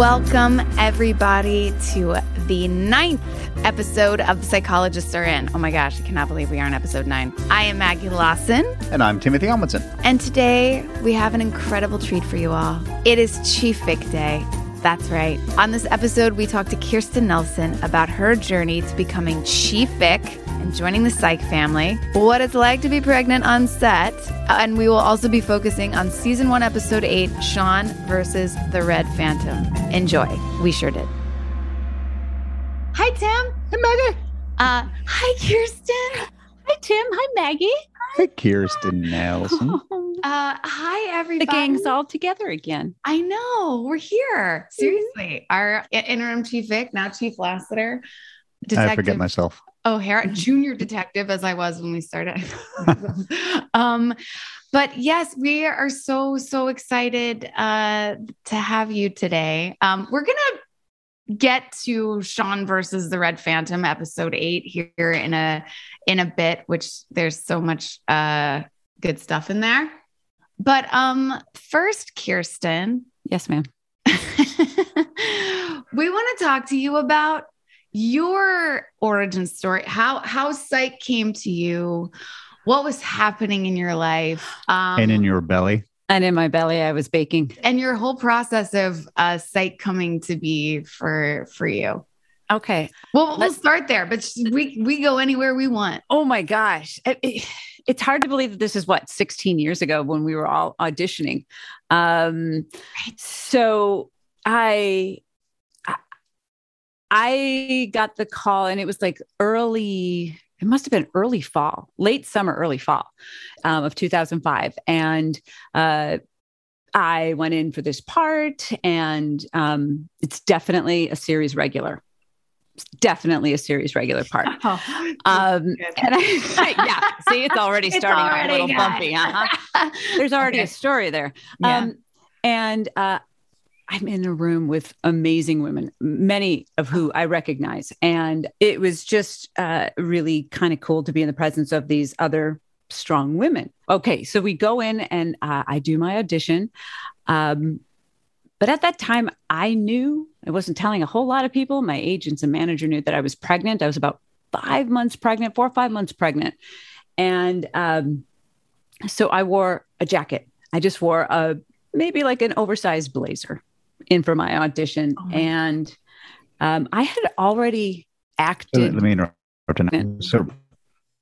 Welcome, everybody, to the ninth episode of The Psychologists Are In. Oh my gosh, I cannot believe we are on episode nine. I am Maggie Lawson. And I'm Timothy Omundson. And today we have an incredible treat for you all. It is Chief Vick Day. That's right. On this episode, we talk to Kirsten Nelson about her journey to becoming Chief Vick and joining the Psych family, what it's like to be pregnant on set, and we will also be focusing on season one, episode eight Shawn versus the Red Phantom. Enjoy. We sure did. Hi, Tim. Hi, Maggie. Uh, hi, Kirsten. Hi, Tim. Hi, Maggie. Hey, Kirsten Nelson. Uh, hi, everybody. The gang's all together again. I know. We're here. Seriously. Our interim chief Vick, now Chief Lassiter. I forget myself. O'Hara, junior detective, as I was when we started. um, but yes, we are so, so excited uh, to have you today. Um, we're going to get to Shawn versus the Red Phantom episode eight here in a in a bit, which there's so much uh, good stuff in there. But um, first, Kirsten. Yes, ma'am. we want to talk to you about your origin story. How how psych came to you. What was happening in your life? Um, and in your belly. And in my belly, I was baking. And your whole process of uh, psych coming to be for for you. Okay. Well, we'll start there, but we we go anywhere we want. Oh my gosh. It, it, it's hard to believe that this is what 16 years ago when we were all auditioning. Um, so I I got the call and it was like early, it must have been early fall, late summer, early fall um, of 2005. And uh, I went in for this part, and um, it's definitely a series regular. Definitely a series regular part. Oh, um, and I, yeah, see, it's already it's starting already a little good. bumpy. Uh-huh. There's already okay. a story there. Yeah. Um, and uh, I'm in a room with amazing women, many of who I recognize. And it was just uh, really kind of cool to be in the presence of these other strong women. Okay, so we go in and uh, I do my audition. Um, but at that time, I knew I wasn't telling a whole lot of people. My agents and manager knew that I was pregnant. I was about five months pregnant, four or five months pregnant. And um, so I wore a jacket. I just wore a maybe like an oversized blazer in for my audition, oh my and um, I had already acted. Let me interrupt. So,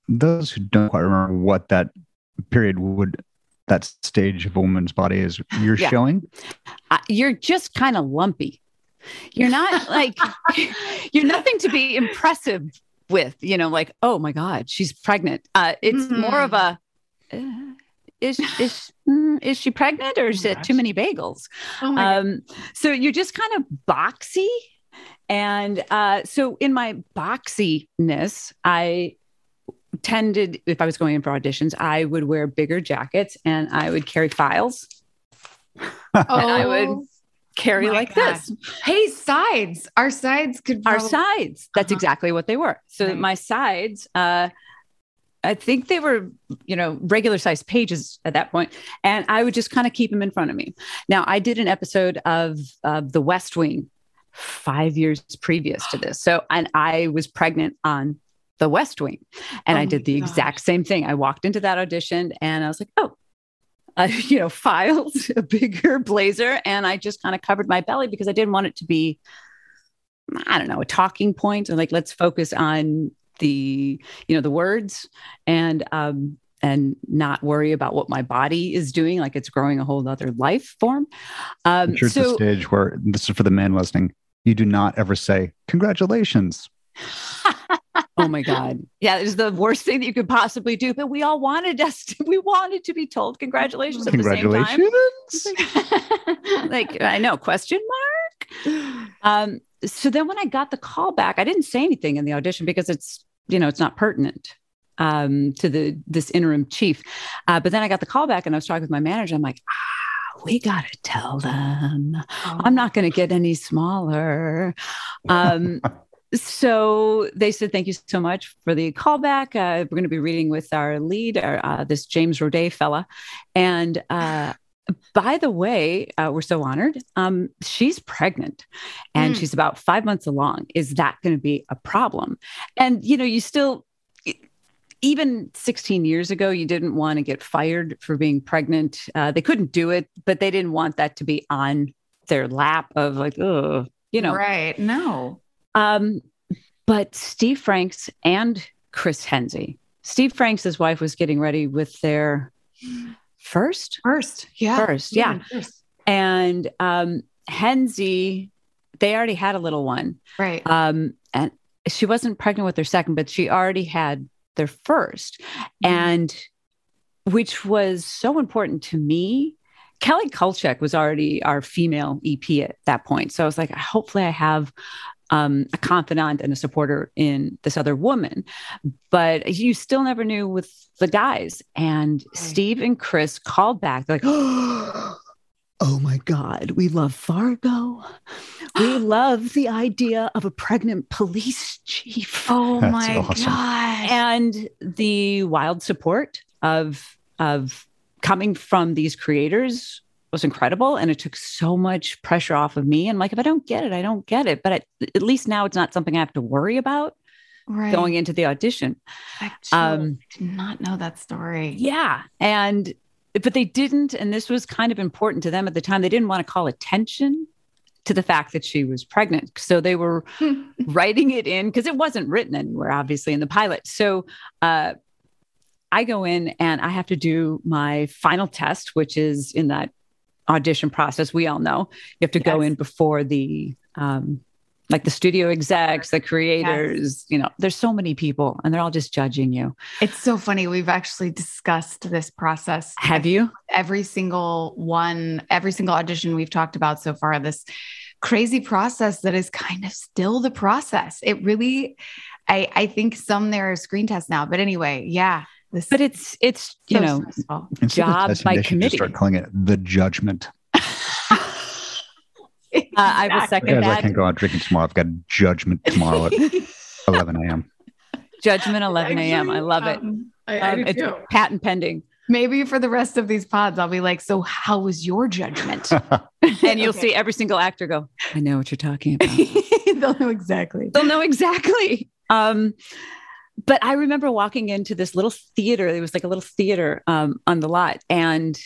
those who don't quite remember what that period would that stage of a woman's body is you're yeah. showing uh, you're just kind of lumpy you're not like you're nothing to be impressive with you know like oh my god she's pregnant uh, it's mm-hmm. more of a uh, is is mm, is she pregnant or is oh it too many bagels? Oh um, so you're just kind of boxy, and uh, so in my boxiness, I tended if I was going in for auditions, I would wear bigger jackets and I would carry files. oh. And I would carry Oh like gosh. this. Hey, sides. Our sides could Our sides. That's Uh-huh. exactly what they were. So Right. my sides, uh, I think they were, you know, regular sized pages at that point, and I would just kind of keep them in front of me. Now, I did an episode of of The West Wing five years previous to this, so and I was pregnant on The West Wing, and Oh I did the gosh. exact same thing. I walked into that audition, and I was like, oh. I, you know, filed a bigger blazer and I just kind of covered my belly because I didn't want it to be I don't know, a talking point. And Like, let's focus on the, you know, the words and, um, and not worry about what my body is doing, like it's growing a whole other life form. Um, I'm sure it's a stage where this is for the man listening. You do not ever say congratulations. oh my God. Yeah, it's the worst thing that you could possibly do. But we all wanted us to, we wanted to be told congratulations at the same time. Congratulations. like I know question mark. Um, so then when I got the call back, I didn't say anything in the audition because it's you know it's not pertinent um, to the this interim chief. Uh, but then I got the call back and I was talking with my manager. I'm like, ah, we gotta tell them. I'm not going to get any smaller. Um, so they said, thank you so much for the callback. Uh, we're going to be reading with our lead, our, uh, this James Roday fella. And uh, by the way, uh, we're so honored. Um, she's pregnant and Mm. she's about five months along. Is that going to be a problem? And, you know, you still, even 16 years ago, you didn't want to get fired for being pregnant. Uh, they couldn't do it, but they didn't want that to be on their lap of like, oh, you know. right? No. Um, but Steve Franks and Chris Henze, Steve Franks' his wife was getting ready with their first, First, yeah, First, yeah. first. and um, Henze, they already had a little one. right. Um, and she wasn't pregnant with their second, but she already had their 1st And which was so important to me. Kelly Kulchak was already our female EP at that point. So I was like, hopefully I have um, a confidant and a supporter in this other woman. But you still never knew with the guys. And Steve and Chris called back. They're like, oh my God, we love Fargo. We love the idea of a pregnant police chief. oh That's my awesome. gosh. And the wild support of of coming from these creators was incredible and it took so much pressure off of me and like if i don't get it i don't get it but I, at least now it's not something i have to worry about right. going into the audition I um, did not know that story. yeah and but they didn't and this was kind of important to them at the time they didn't want to call attention to the fact that she was pregnant so they were writing it in because it wasn't written anywhere, obviously, in the pilot. So uh, I go in and I have to do my final test, which is in that audition process. We all know you have to go in before the, um, like the studio execs, the creators, you know, there's so many people and they're all just judging you. It's so funny. We've actually discussed this process. Have you? Every single one, every single audition we've talked about so far, this crazy process that is kind of still the process. It really, I, I think some there are screen tests now, but anyway, yeah. This, But it's, it's, you so know, stressful. Instead of Job testing, by they should committee. start calling it the judgment. uh, I will Exactly. second Guys, I can't go out drinking tomorrow. I've got judgment tomorrow at 11 a.m. Judgment 11 a.m. I love it. Um, I, I Um, it's too. patent pending. Maybe for the rest of these pods, I'll be like, so how was your judgment? And you'll Okay. see every single actor go, I know what you're talking about. They'll know exactly. They'll know exactly. Um, but I remember walking into this little theater. It was like a little theater um, on the lot, and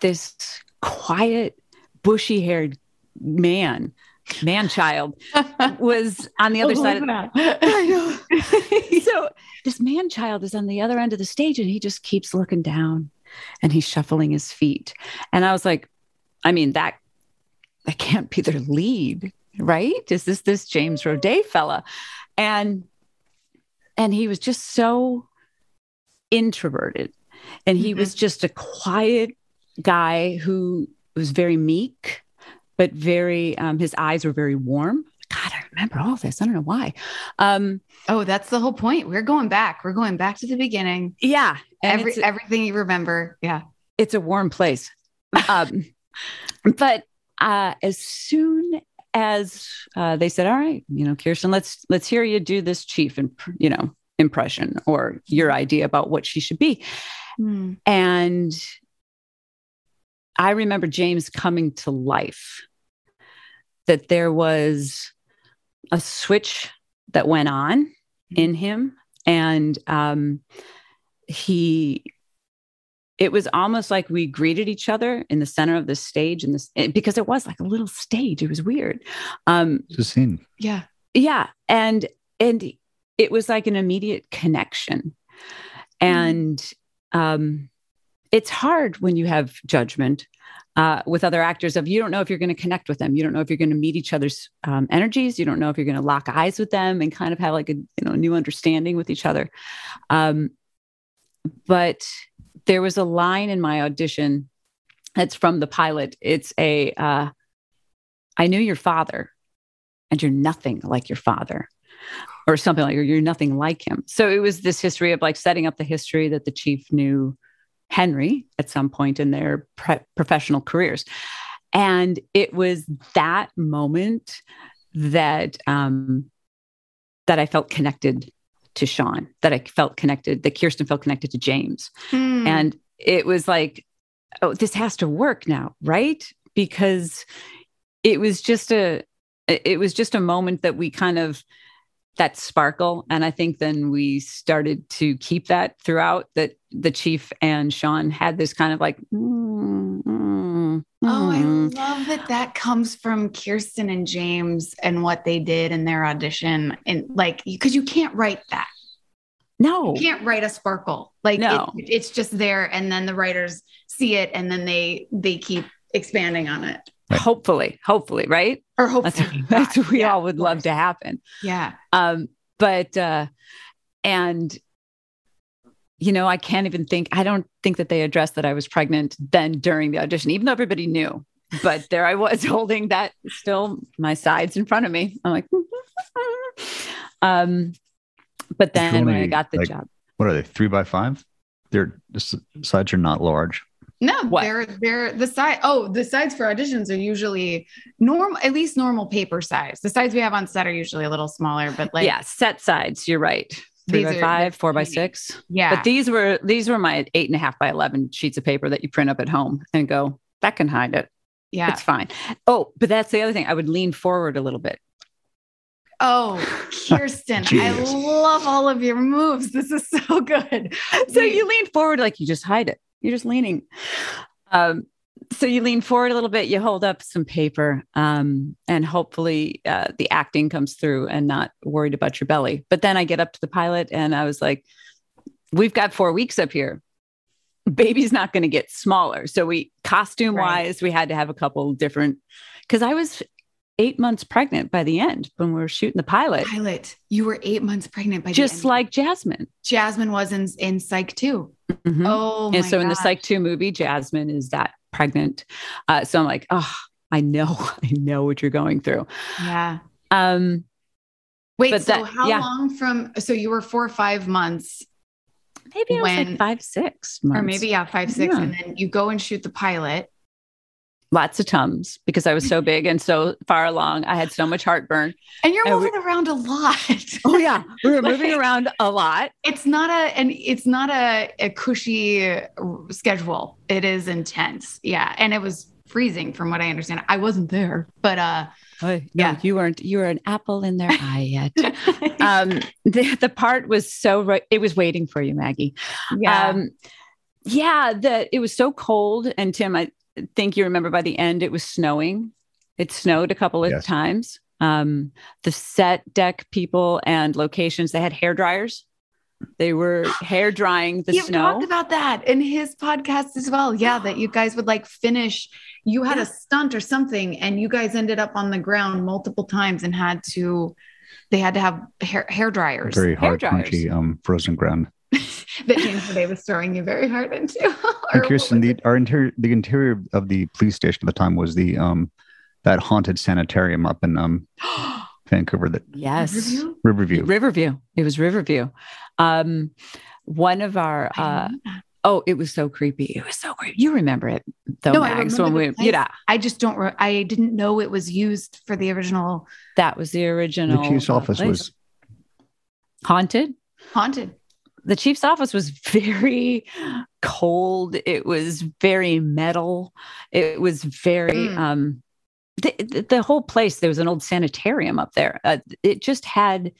this quiet, bushy haired man, man child, was on the other side of I know. so this man child is on the other end of the stage and he just keeps looking down and he's shuffling his feet. And I was like, I mean, that that can't be their lead, right? Is this this James Roday fella? And and he was just so introverted. And he was just a quiet guy who was very meek, but very um, his eyes were very warm. God, I remember all this. I don't know why. Um, Oh, that's the whole point. We're going back. We're going back to the beginning. yeah, Every everything you remember. Yeah. it's a warm place. Um, but uh, as soon as uh, they said, "All right, you know, Kirsten, let's let's hear you do this chief and you know impression or your idea about what she should be," Hmm. and I remember James coming to life. That there was a switch that went on in him, and um, he it was almost like we greeted each other in the center of the stage and this because it was like a little stage it was weird. Um It's a scene. Yeah. yeah and and it was like an immediate connection. And um it's hard when you have judgment uh, with other actors of you don't know if you're going to connect with them. You don't know if you're going to meet each other's um, energies. You don't know if you're going to lock eyes with them and kind of have like a you know new understanding with each other. Um, but there was a line in my audition that's from the pilot. It's a uh, i knew your father and you're nothing like your father or something like you're nothing like him. So it was this history of like setting up the history that the chief knew henry at some point in their pre- professional careers. And it was that moment that um that i felt connected to Shawn that i felt connected that kirsten felt connected to james. Hmm. and it was like oh this has to work now right? Because it was just a it was just a moment that we kind of that sparkle. And i think then we started to keep that throughout that the chief and Shawn had this kind of like mm, mm, Oh, I mm. love that that comes from Kirsten and James and what they did in their audition. And like, because you can't write that. no You can't write a sparkle. Like, No. it- it's just there. And then the writers see it and then they they keep expanding on it. hopefully hopefully right Or that's, hopefully. that's what we Yeah, all would love to happen Yeah. um but uh and you know i can't even think i don't think that they addressed that i was pregnant then during the audition even though everybody knew but there i was holding that still my sides in front of me i'm like um but then when i got the like- job What are they? Three by five? They're the s- sides are not large. No, What? they're they're the side. Oh, the sides for auditions are usually normal, at least normal paper size. The sides we have on set are usually a little smaller, but like yeah set sides you're right three These by five four by six? Yeah. but these were these were my eight and a half by 11 sheets of paper that you print up at home and go that can hide it. Yeah. it's fine. Oh but that's the other thing. I would lean forward a little bit. Oh, Kirsten, I love all of your moves. This is so good. so you lean forward like you just hide it. You're just leaning. Um so you lean forward a little bit you hold up some paper um and hopefully uh, the acting comes through and not worried about your belly but then i get up to the pilot and i was like we've got four weeks up here baby's not going to get smaller so we costume wise we had to have a couple different because i was eight months pregnant by the end when we were shooting the pilot pilot. You were eight months pregnant by the just like jasmine Jasmine was in, in Psych 2. Mhm. Oh, and so in the. Psych 2 movie, Jasmine is that pregnant. Uh, so I'm like, oh, I know, I know what you're going through. Yeah. Um, Wait, so that- how yeah. long from, so you were four or five months, maybe it was When- like five, six months. or maybe, yeah, five, six, Yeah. and then you go and shoot the pilot. Lots of tums because I was so big and so far along. I had so much heartburn. And you're And we- moving around a lot. Oh yeah, we were moving Like- around a lot. it's not a and it's not a, a cushy schedule it is intense yeah and it was freezing from what i understand i wasn't there but uh Oh, no, Yeah. you weren't. You were an apple in their eye yet. um, the the part was so right. It was waiting for you, Maggie. yeah Um, yeah, that it was so cold. And Tim, I think you remember by the end it was snowing. It snowed a couple of Yes. times. Um, the set deck people and locations, they had hair dryers. They were hair drying the You've snow. talked about that in his podcast as well. Yeah, that you guys would like finish. You had Yeah. a stunt or something, and you guys ended up on the ground multiple times and had to. They had to have hair, hair dryers Very Hair hard, dryers. crunchy, um, frozen ground. that James Day was throwing you very hard into. And Or Kirsten, what the our interior, the interior of the police station at the time was the um, that haunted sanitarium up in um, Vancouver, that yes. Riverview? Riverview. Riverview. It was Riverview. Um, one of our uh, didn't know that. Oh, it was so creepy. It was so creepy. You remember it though, No, I Max, remember when we, yeah, I just don't. Re- I didn't know it was used for the original that was the original. The chief's uh, office place. was haunted. haunted. The chief's office was very cold. It was very metal. It was very, Mm. um, the, the, the whole place, there was an old sanitarium up there. Uh, it just had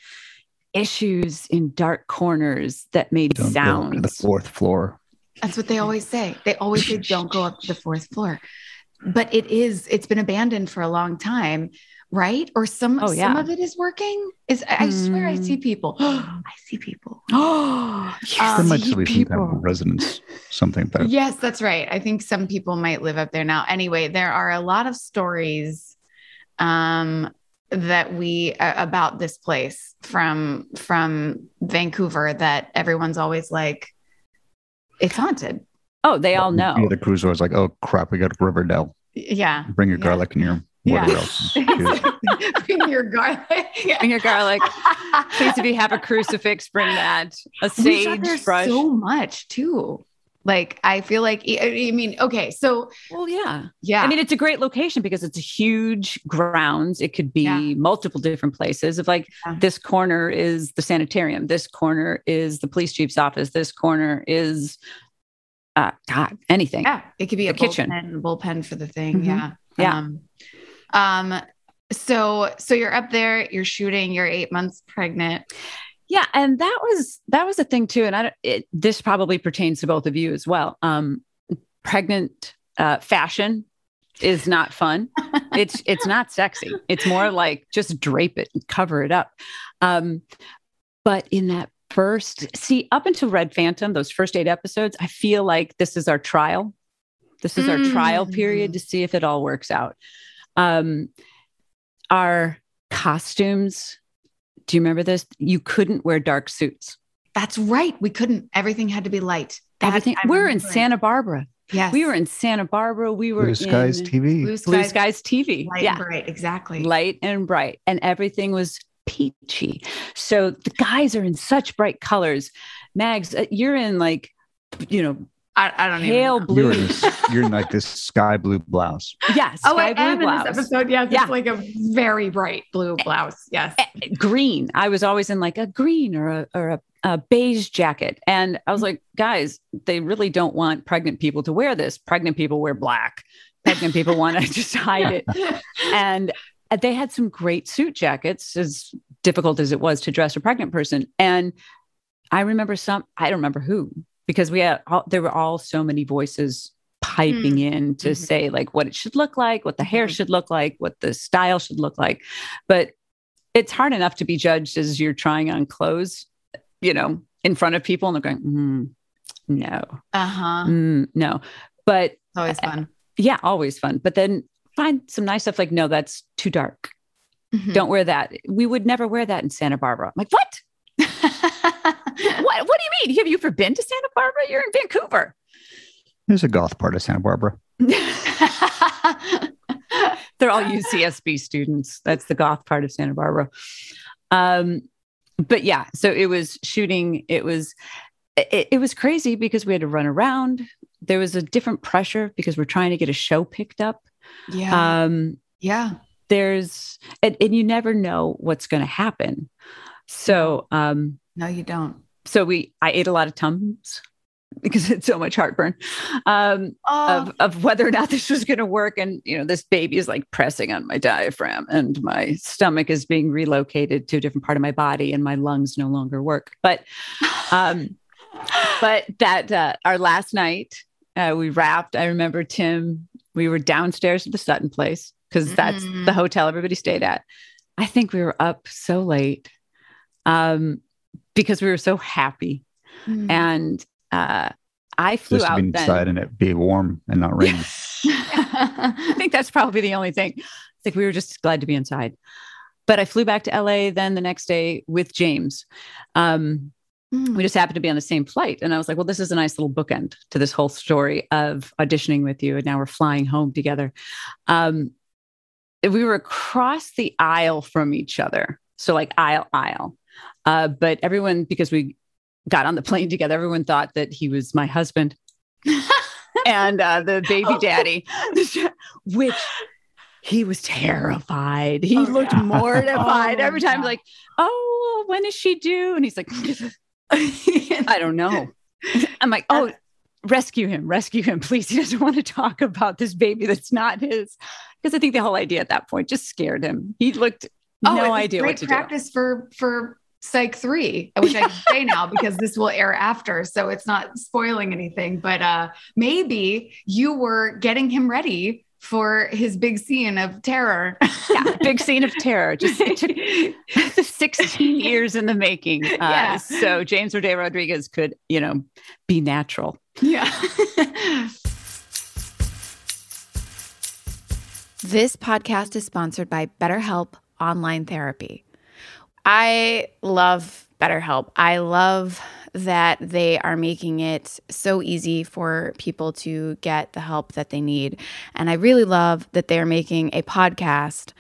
issues in dark corners that made don't go the fourth floor. That's what they always say. They always say, "Don't go up to the fourth floor." But it is. It's been abandoned for a long time, right? Or some. Oh, Some of it is working. Is I I swear I see people. I see people. Oh, There might still be some kind people. of residence, something there. Yes, that's right. I think some people might live up there now. Anyway, there are a lot of stories um, that we uh, about this place from from Vancouver that everyone's always like, it's haunted. Oh, they all know. The other crews was like, "Oh crap, we got Riverdale. Yeah. Bring your Yeah. garlic and your Yeah. whatever else." Bring your garlic. Bring your garlic. Please, if you have a crucifix, bring that. A We shot there sage brush. so much too. Like I feel like I I mean, okay, so well, yeah. yeah, I mean, it's a great location because it's a huge grounds. It could be Yeah. multiple different places. Of like Yeah. this corner is the sanitarium, this corner is the police chief's office, this corner is uh God, anything. yeah, it could be a The kitchen. bullpen, bullpen for the thing. Mhm. Yeah, Yeah. Um, um, so so you're up there, you're shooting, you're eight months pregnant. Yeah, and that was that was a thing too. And I don't- it, this probably pertains to both of you as well. Um, pregnant uh, fashion is not fun. it's it's not sexy. It's more like just drape it and cover it up. Um, but in that first, see, up until Red Phantom, those first eight episodes, I feel like this is our trial. This is our trial period Mm. to see if it all works out. Um, our costumes. Do you remember this? You couldn't wear dark suits. That's right. We couldn't. Everything had to be light. That- Everything. I'm We're in. Santa Barbara. Yes, We were in Santa Barbara. We were Blue Skies in TV. Blue Blue skies, Skies TV. light yeah, and bright. Exactly. light and bright, and everything was peachy. So the guys are in such bright colors. Mags, uh, you're in like, you know, I, I don't pale even. know. You're blue. in, this, you're in like this sky blue blouse. yeah, Oh, I sky blue am in this episode. Yes, Yeah. it's like a very bright blue eh, blouse. Yes. Eh, green. I was always in like a green or a or a, a beige jacket, and I was mm-hmm. like, guys, they really don't want pregnant people to wear this. Pregnant people wear black. Pregnant people want to just hide it. And uh, they had some great suit jackets, as difficult as it was to dress a pregnant person. And I remember some. I don't remember who because we had all, there were all so many voices piping in to Mhm. say like what it should look like, what the hair Mhm. should look like, what the style should look like. But it's hard enough to be judged as you're trying on clothes, you know, in front of people and they're going, mm, no, Uh huh. mm, no. But It's always fun. yeah, always fun. But then find some nice stuff like, no, that's too dark. Mhm. Don't wear that. We would never wear that in Santa Barbara. I'm like, what? What? What do you mean? Have you ever been to Santa Barbara? You're in Vancouver. There's a goth part of Santa Barbara. They're all UCSB students. That's the goth part of Santa Barbara. Um, but yeah, so it was shooting. It was it, it was crazy because we had to run around. There was a different pressure because we're trying to get a show picked up. yeah. Um, yeah. there's and, and you never know what's going to happen. So um, No, you don't. So we I ate a lot of tums because it's so much heartburn. Um, Oh, of of whether or not this was going to work. And you know, this baby is like pressing on my diaphragm, and my stomach is being relocated to a different part of my body, and my lungs no longer work. But um, but that uh, our last night uh, we wrapped. I remember Tim. We were downstairs at the Sutton place because that's Mm. the hotel everybody stayed at. I think we were up so late um, because we were so happy, Mm. and uh, I flew Just to out be then. inside and it be warm and not rainy. I think that's probably the only thing. I think we were just glad to be inside. But I flew back to LA then the next day with James. Um, Mm. we just happened to be on the same flight. And I was like, well, this is a nice little bookend to this whole story of auditioning with you. And now we're flying home together. Um, we were across the aisle from each other. So, like, aisle, aisle. Uh, but everyone, because we got on the plane together. Everyone thought that he was my husband and uh, the baby Oh. daddy, which he was terrified. He Oh, looked yeah. mortified Oh, every time, yeah. like, "Oh, when is she due?" And he's like, "I don't know." I'm like, "Oh, rescue him, rescue him, please." He doesn't want to talk about this baby that's not his, because I think the whole idea at that point just scared him. He looked Oh, no idea great what to do. practice for for Psych three, which I can say now because this will air after, so it's not spoiling anything. But uh, maybe you were getting him ready for his big scene of terror. yeah, big scene of terror. Just it took 16 years in the making. Uh, Yeah. So James Roday Rodriguez could, you know, be natural. yeah. This podcast is sponsored by BetterHelp Online Therapy. I love BetterHelp. I love that they are making it so easy for people to get the help that they need. And I really love that they're making a podcast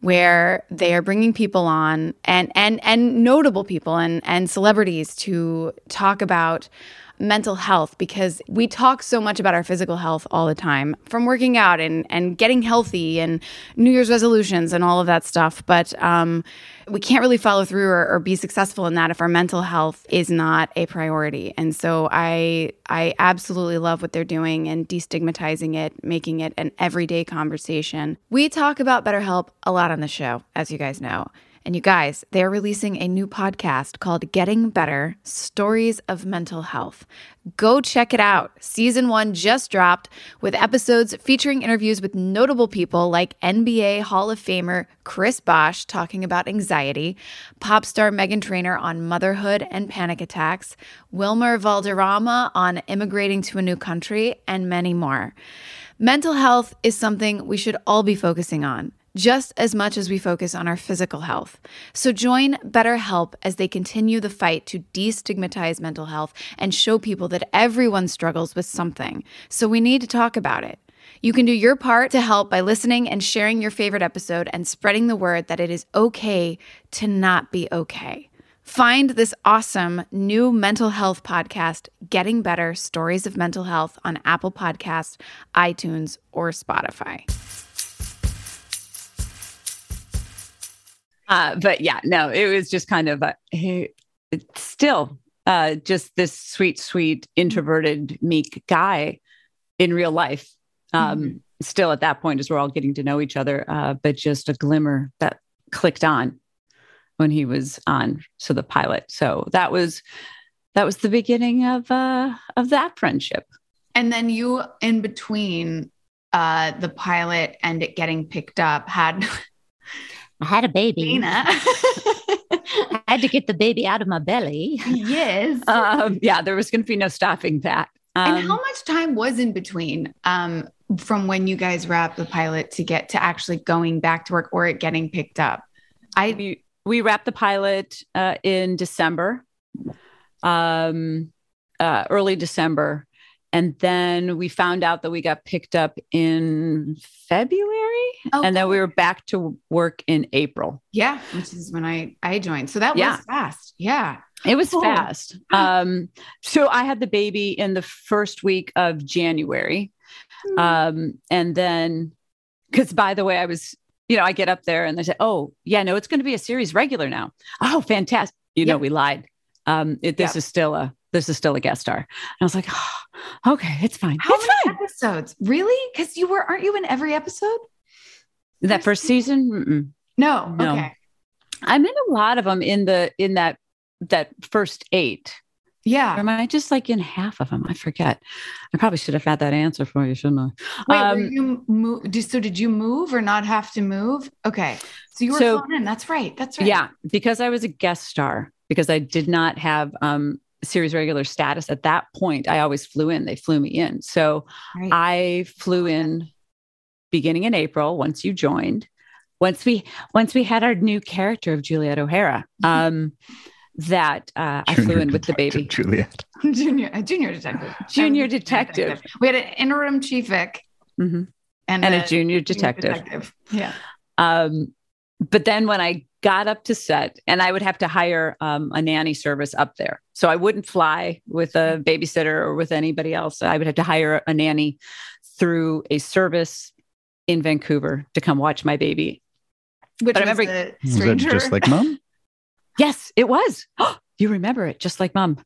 where they are bringing people on and and and notable people and and celebrities to talk about mental health because we talk so much about our physical health all the time from working out and and getting healthy and new year's resolutions and all of that stuff. But um, we can't really follow through or, or be successful in that if our mental health is not a priority. And so i i absolutely love what they're doing and destigmatizing it making it an everyday conversation. We talk about betterhelp a lot on the show as you guys know and you guys, they're releasing a new podcast called Getting Better Stories of Mental Health. Go check it out. Season one just dropped with episodes featuring interviews with notable people like NBA Hall of Famer Chris Bosh talking about anxiety, pop star Meghan Trainor on motherhood and panic attacks, Wilmer Valderrama on immigrating to a new country, and many more. Mental health is something we should all be focusing on just as much as we focus on our physical health. So join BetterHelp as they continue the fight to destigmatize mental health and show people that everyone struggles with something. So we need to talk about it. You can do your part to help by listening and sharing your favorite episode and spreading the word that it is okay to not be okay. Find this awesome new mental health podcast, Getting Better Stories of Mental Health, on Apple Podcasts, iTunes, or Spotify. Uh, but yeah, no, it was just kind of a, it's still uh, just this sweet, sweet, introverted, meek guy in real life. Um, Still at that point, as we're all getting to know each other, uh, but just a glimmer that clicked on when he was on. So the pilot. So that was that was the beginning of uh, of that friendship. And then you, in between uh, the pilot and it getting picked up, had I had a baby. I had to get the baby out of my belly. yes. Um, yeah, there was going to be no stopping that. Um, and how much time was in between um, from when you guys wrapped the pilot to get to actually going back to work or it getting picked up? I we we wrapped the pilot uh, in December, um, uh, early December, and then we found out that we got picked up in February, Oh, and then we were back to work in April. yeah, which is when I I joined. So that Yeah. was fast. Yeah. It was Cool. fast. Um, so I had the baby in the first week of January, Hmm. um, and then because by the way, I was you know I get up there and they say, oh yeah, no, it's going to be a series regular now. Oh, fantastic! You know, we lied. Um, it, this Yep. is still a this is still a guest star. And I was like, oh, okay, it's fine. How it's many fine. episodes? Really? Because you were aren't you in every episode? That first season, mm-mm. No. No. Okay. I'm in a lot of them in the in that that first eight. Or Yeah. am I just like in half of them? I forget. I probably should have had that answer for you, shouldn't I? Wait, Um, you move? So did you move or not have to move? Okay. So you were So- flown in. That's right. That's right. Yeah, because I was a guest star, because I did not have um, series regular status at that point. I always flew in. They flew me in. So Right. I flew in beginning in April. Once you joined, once we once we had our new character of Juliet O'Hara, um, that uh, I flew in with the baby. Juliet. junior, a junior detective. Junior I was a detective. We had an interim chief Vick Mhm. and, And a junior detective. Yeah. Um, but then when I got up to set, and I would have to hire um, a nanny service up there, so I wouldn't fly with a babysitter or with anybody else. I would have to hire a nanny through a service in Vancouver to come watch my baby. Which But I remember- Was that stranger. just like mom? Yes, it was. you remember it just like mom,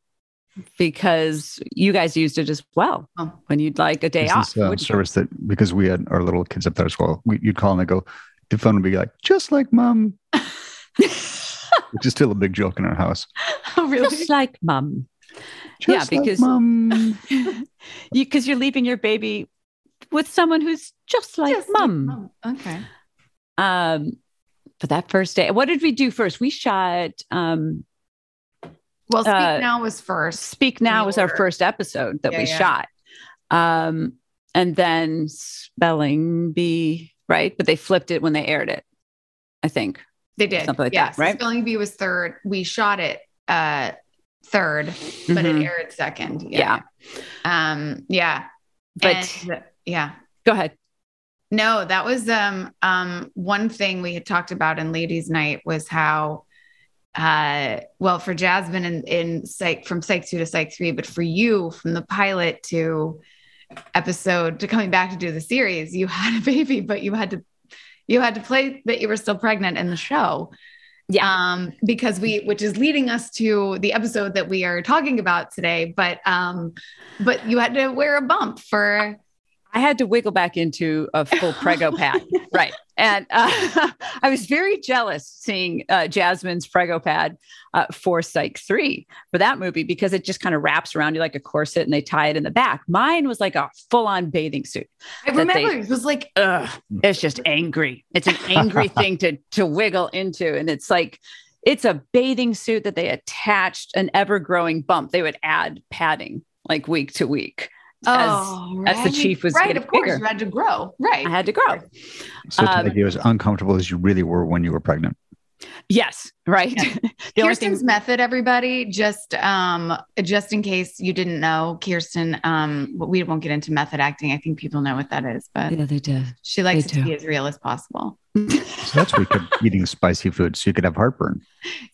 because you guys used it as well Oh. when you'd like a day Is off. this, uh, wouldn't you? service that because we had our little kids up there as well. We, you'd call and they go, the phone would be like, just like mom, which is still a big joke in our house. oh, really? just like mom. Just Yeah, like because- mom. you because you're leaving your baby with someone who's just like Just like mom. mom. Okay. Um, but that first day, what did we do first? We shot um, Well, Speak Uh, Now was first. Speak Now the was our first episode that Yeah, we yeah. shot. Um, and then Spelling Bee, right? But they flipped it when they aired it, I think. They did. Something like yes. that, right? Spelling Bee was third. We shot it uh third, but Mhm. it aired second. Yeah. Um, yeah. But And, yeah. go ahead. No, that was um um one thing we had talked about in ladies night was how uh well for Jasmine in, in psych from psych 2 to psych 3 but for you from the pilot to episode to coming back to do the series you had a baby but you had to you had to play that you were still pregnant in the show Yeah. um because we which is leading us to the episode that we are talking about today but um but you had to wear a bump for I had to wiggle back into a full prego pad. right. And uh, I was very jealous seeing uh, Jasmine's prego pad uh, for Psych 3 for that movie because it just kind of wraps around you like a corset and they tie it in the back. Mine was like a full on bathing suit. I remember they- it was like Ugh, it's just angry. It's an angry thing to to wiggle into. And it's like, it's a bathing suit that they attached an ever growing bump. They would add padding like week to week. As, oh, as the chief was right. Of course, bigger. you had to grow. Right. I had to grow. So to Um, make you as uncomfortable as you really were when you were pregnant. Yes, right. Yeah. Kirsten's thing, method, everybody, just um, just in case you didn't know, Kirsten, um, we won't get into method acting. I think people know what that is, but yeah, they do. she likes they it to do. be as real as possible. So that's why you kept eating spicy food so you could have heartburn.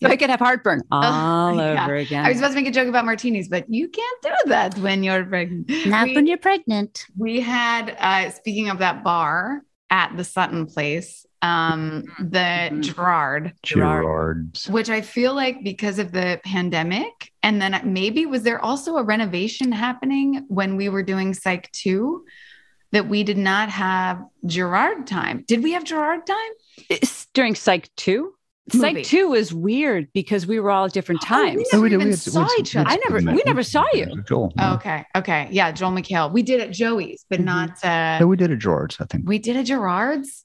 So I could have heartburn all yeah. over again. I was about to make a joke about martinis, but you can't do that when you're pregnant. Not We- when you're pregnant. We had, uh, speaking of that bar at the Sutton place, um, the Mhm. Gerard, Gerard. Gerard's. which I feel like because of the pandemic, and then maybe was there also a renovation happening when we were doing Psych 2 that we did not have Gerard time? Did we have Gerard time? It's during Psych 2. Movie. Psych 2 was weird because we were all at different Oh, we times. never we did- even we had- saw we had- each other. I never- we never saw you. Joel. Oh, yeah. okay. Okay. Yeah. Joel McHale. We did at Joey's, but Mhm. not, uh, Yeah, we did a George, I think. we did at Gerard's.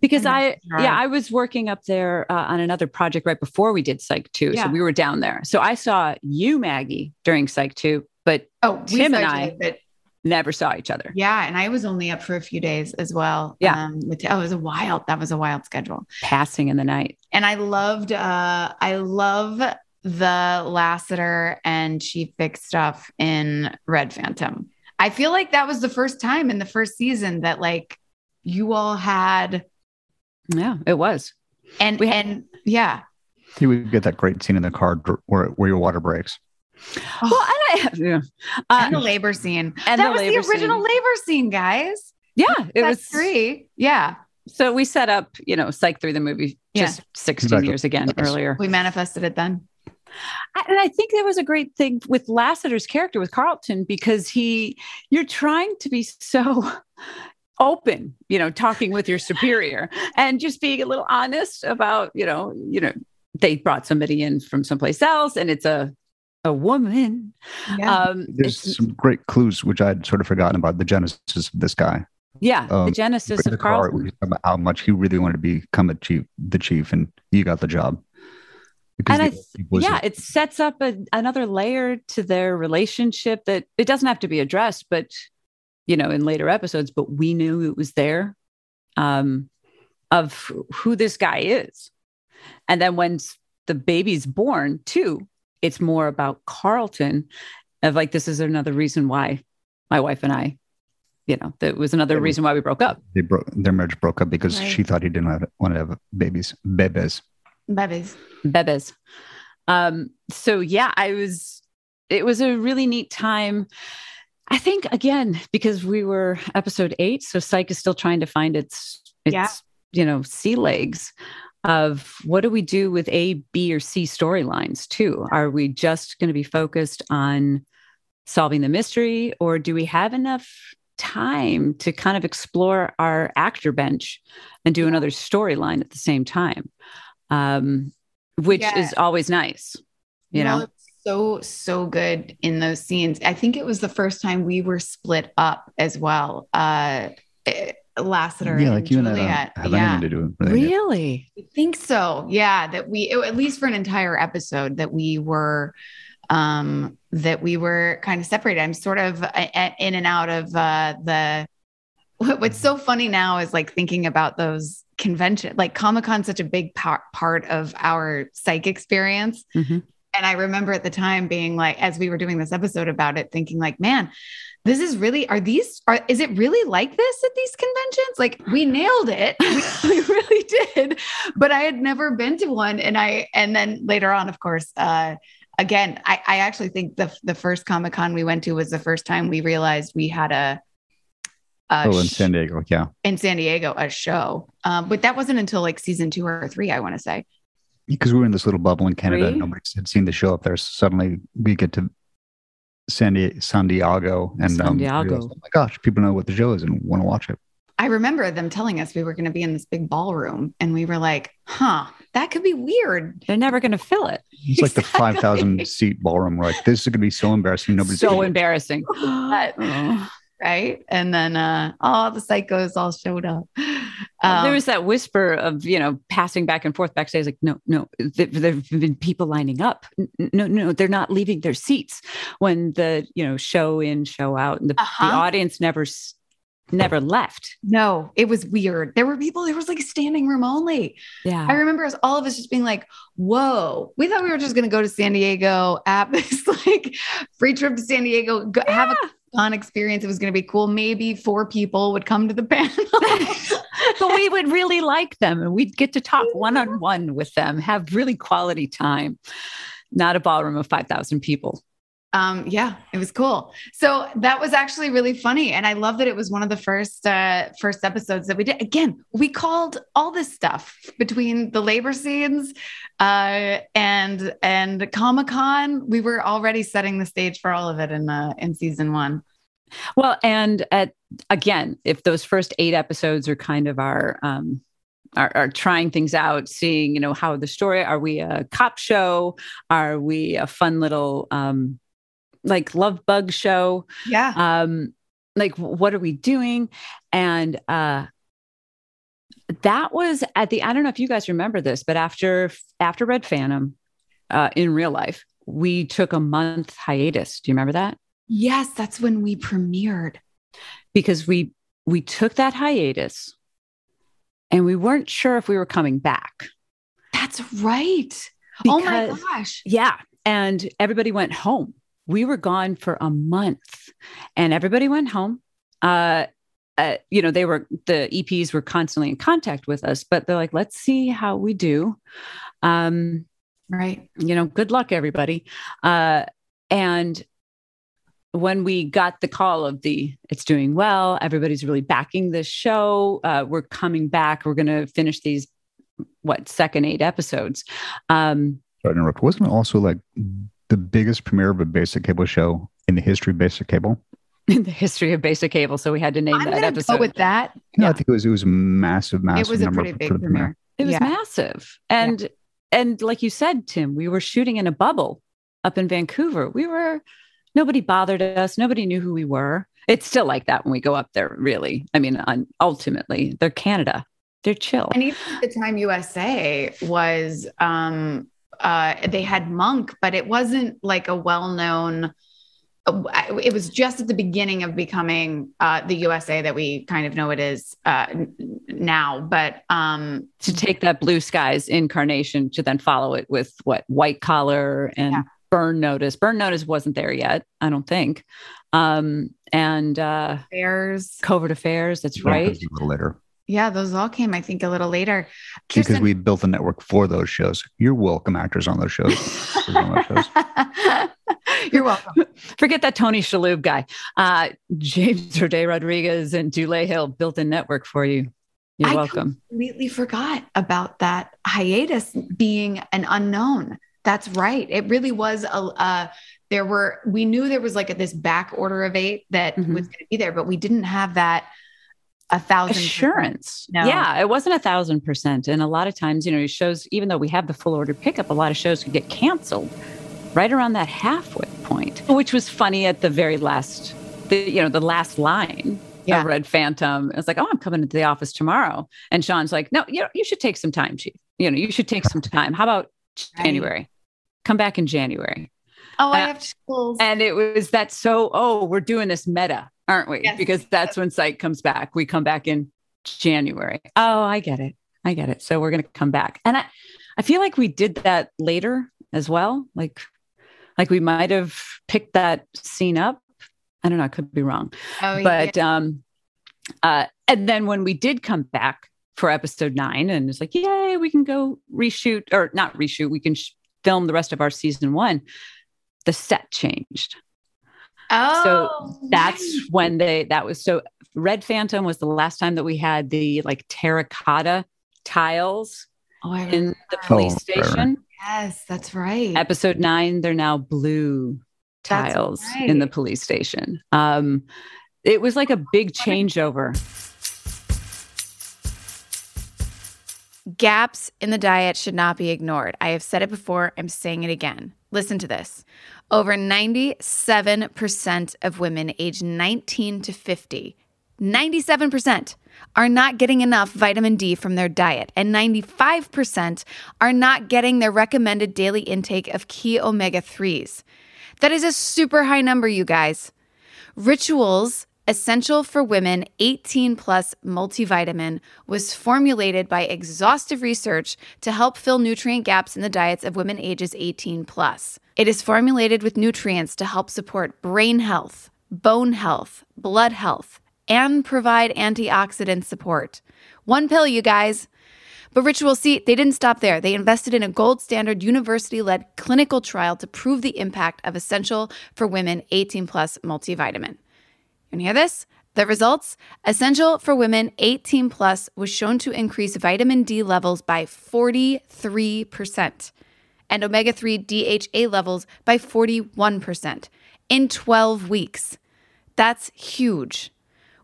Because I I, yeah, I was working up there uh, on another project right before we did Psych 2. Yeah. So we were down there. So I saw you, Maggie, during Psych 2, but Oh, Tim and I- but never saw each other. yeah. And I was only up for a few days as well. Yeah. Um, with, oh, it was a wild, that was a wild schedule. Passing in the night. and I loved uh I love the Lassiter and Chief Vick stuff in Red Phantom. I feel like that was the first time in the first season that like you all had Yeah, it was. and We had- and yeah. You would get that great scene in the car where, where your water breaks. Well, and I, yeah. Uh, and the labor scene. and that the was the original scene. labor scene, guys. yeah, it That's was three. Yeah. So we set up, you know, Psych 3, the movie, Yeah. just 16 Exactly. years again Yes. earlier. We manifested it then. And I think that was a great thing with Lassiter's character with Carlton because he, you're trying to be so open, you know, talking with your superior and just being a little honest about, you know, you know, they brought somebody in from someplace else and it's a a woman. Yeah. Um, There's some great clues, which I'd sort of forgotten about the genesis of this guy. yeah, the um, genesis of car, Carlton. we talked about how much he really wanted to become a chief, the chief, and you got the job. Because And I the th- chief was yeah, a- it sets up a, another layer to their relationship that it doesn't have to be addressed, but you know, in later episodes, but we knew it was there um, of who this guy is. And then when the baby's born, too, it's more about Carlton of like, this is another reason why my wife and I you know, that was another They reason why we broke up. They broke their marriage broke up because Right. she thought he didn't want to have babies, bebes. Babies. Bebes. Um, so yeah, I was, it was a really neat time. I think again, because we were episode eight, so Psych is still trying to find its, its, Yeah. you know, sea legs of what do we do with A, B, or C storylines too? Are we just going to be focused on solving the mystery, or do we have enough time to kind of explore our actor bench and do another storyline at the same time? Um, which Yeah. is always nice, you Well, know? It's so so good in those scenes. I think it was the first time we were split up as well. Uh, eh, Lassiter yeah, and like you and I Juliet. don't have yeah, anything to do with it. Really? I think so. Yeah, that we at least for an entire episode that we were um that we were kind of separated. I'm sort of uh, in and out of uh the what's so funny now is like thinking about those convention like Comic-Con such a big par- part of our psych experience. Mhm. And I remember at the time being like as we were doing this episode about it thinking like man this is really are these are is it really like this at these conventions? Like we nailed it. We, we really did. But i had never been to one. And i and then later on of course uh again i i actually think the the first comic-con we went to was the first time we realized we had a, a Oh, in sh- San Diego, yeah. in san diego a show. Um but that wasn't until like season two or three i want to say Because we were in this little bubble in Canada, Really? nobody had seen the show up there. So suddenly we get to San, Di- San Diego, and San um, we Diego. oh my gosh, people know what the show is and want to watch it. I remember them telling us we were going to be in this big ballroom, and we were like, "Huh, that could be weird." They're never going to fill it. It's like the Exactly. five thousand seat ballroom. We're like, this is going to be so embarrassing. Nobody's so gonna get it." embarrassing. But- Oh. Right? And then uh all the psychos all showed up. Um, there was that whisper of you know passing back and forth backstage like no no there have been people lining up no no they're not leaving their seats when the you know show in show out and the, Uh-huh. the audience never never left no, it was weird. There were people, there was like standing room only. yeah I remember us all of us just being like, whoa, we thought we were just gonna go to San Diego, at this like free trip to San Diego, go, have a con experience. It was gonna be cool. Maybe four people would come to the panel. but we would really like them and we'd get to talk one on one with them have really quality time not a ballroom of 5000 people um yeah it was cool. So that was actually really funny and i love that it was one of the first uh first episodes that we did. Again we called all this stuff between the labor scenes uh and and comic-con. We were already setting the stage for all of it in uh in season one. Well, and at again, if those first eight episodes are kind of our um are, are trying things out, seeing, you know, how the story are we a cop show? Are we a fun little um like love bug show? yeah Um like what are we doing? And uh that was at the I don't know if you guys remember this, but after after Red Phantom uh in real life, we took a month hiatus. Do you remember that? yes that's when we premiered because we we took that hiatus and we weren't sure if we were coming back. that's right oh my gosh Yeah, and everybody went home. We were gone for a month, and everybody went home. Uh, uh, you know, they were the EPs were constantly in contact with us, but they're like, "Let's see how we do." Um, right you know, good luck, everybody. Uh, and when we got the call of the it's doing well, everybody's really backing this show. Uh, we're coming back. We're going to finish these what second eight episodes. Um, Sorry to interrupt. Wasn't it also like the biggest premiere of a basic cable show in the history of basic cable? in the history of basic cable, so we had to name i'm that episode. go with that No, I think it was it was a massive, massive it was a pretty for- big for the premiere It was Yeah. massive. And and like you said, Tim, we were shooting in a bubble up in Vancouver. We were nobody bothered us. Nobody knew who we were. It's still like that when we go up there, really. I mean, on, ultimately, they're Canada. They're chill. And even at the time USA was um uh they had Monk, but it wasn't like a well-known uh, it was just at the beginning of becoming uh the USA that we kind of know it is uh now, but um to take that blue skies incarnation to then follow it with what white collar and Yeah. Burn Notice. Burn Notice wasn't there yet, I don't think. Um, and uh, Affairs. Covert Affairs. That's Yeah, right. a little later Yeah, those all came, I think, a little later. because we built a network for those shows. You're welcome, actors on those shows. On those shows. You're welcome. Forget that Tony Shalhoub guy. Uh, James Roday Rodriguez and Dulé Hill built a network for you. You're I welcome. completely forgot about that hiatus being an unknown. That's right. It really was a. Uh, there were we knew there was like this back order of eight that Mhm. was going to be there, but we didn't have that a thousand assurance. No. Yeah, it wasn't a thousand percent. And a lot of times, you know, shows, even though we have the full order pickup, a lot of shows could get canceled right around that halfway point, which was funny at the very last, the, you know, the last line Yeah. of Red Phantom. It's like, oh, I'm coming into the office tomorrow. And Shawn's like, no, you, you should take some time, Chief. You know, you should take some time. How about Right. January? Come back in January. Oh, I Uh, have schools. And it was that so, oh, we're doing this meta, aren't we? Yes. Because that's when Psych comes back. We come back in January. Oh, I get it. I get it. So we're going to come back. And I, I feel like we did that later as well. Like, like we might have picked that scene up. I don't know. I could be wrong. oh, But, um, uh, and then when we did come back for episode nine and it's like, yay, we can go reshoot or not reshoot. We can sh- film the rest of our season one. The set changed yeah. so oh, that's right. when they that was so red phantom was the last time that we had the like terracotta tiles oh, in remember. the police Oh, right, right. station yes, that's right. episode nine they're now blue That's tiles in the police station um it was like a big changeover Gaps in the diet should not be ignored. I have said it before, I'm saying it again. Listen to this. Over 97% of women aged 19 to 50, 97% are not getting enough vitamin D from their diet, and 95% are not getting their recommended daily intake of key omega 3s. That is a super high number, you guys. Rituals Essential for Women 18 Plus Multivitamin was formulated by exhaustive research to help fill nutrient gaps in the diets of women ages 18 plus. It is formulated with nutrients to help support brain health, bone health, blood health, and provide antioxidant support. One pill, you guys. But Ritual, see, they didn't stop there. They invested in a gold standard university led clinical trial to prove the impact of Essential for Women 18 Plus multivitamin. Hear this? The results Essential for Women 18 Plus was shown to increase vitamin D levels by 43% and omega 3 DHA levels by 41% in 12 weeks. That's huge.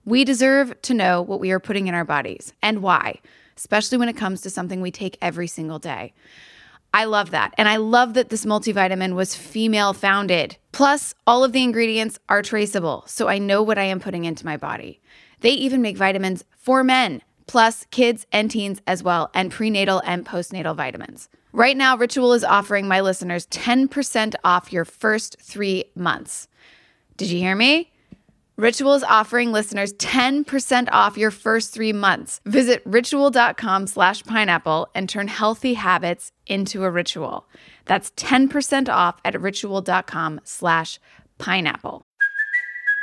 We deserve to know what we are putting in our bodies and why, especially when it comes to something we take every single day. I love that. And I love that this multivitamin was female founded. Plus, all of the ingredients are traceable, so I know what I am putting into my body. They even make vitamins for men, plus kids and teens as well, and prenatal and postnatal vitamins. Right now, Ritual is offering my listeners 10% off your first three months. Did you hear me? Ritual is offering listeners 10% off your first three months. Visit ritual.com slash pineapple and turn healthy habits into a ritual. That's 10% off at ritual.com slash pineapple.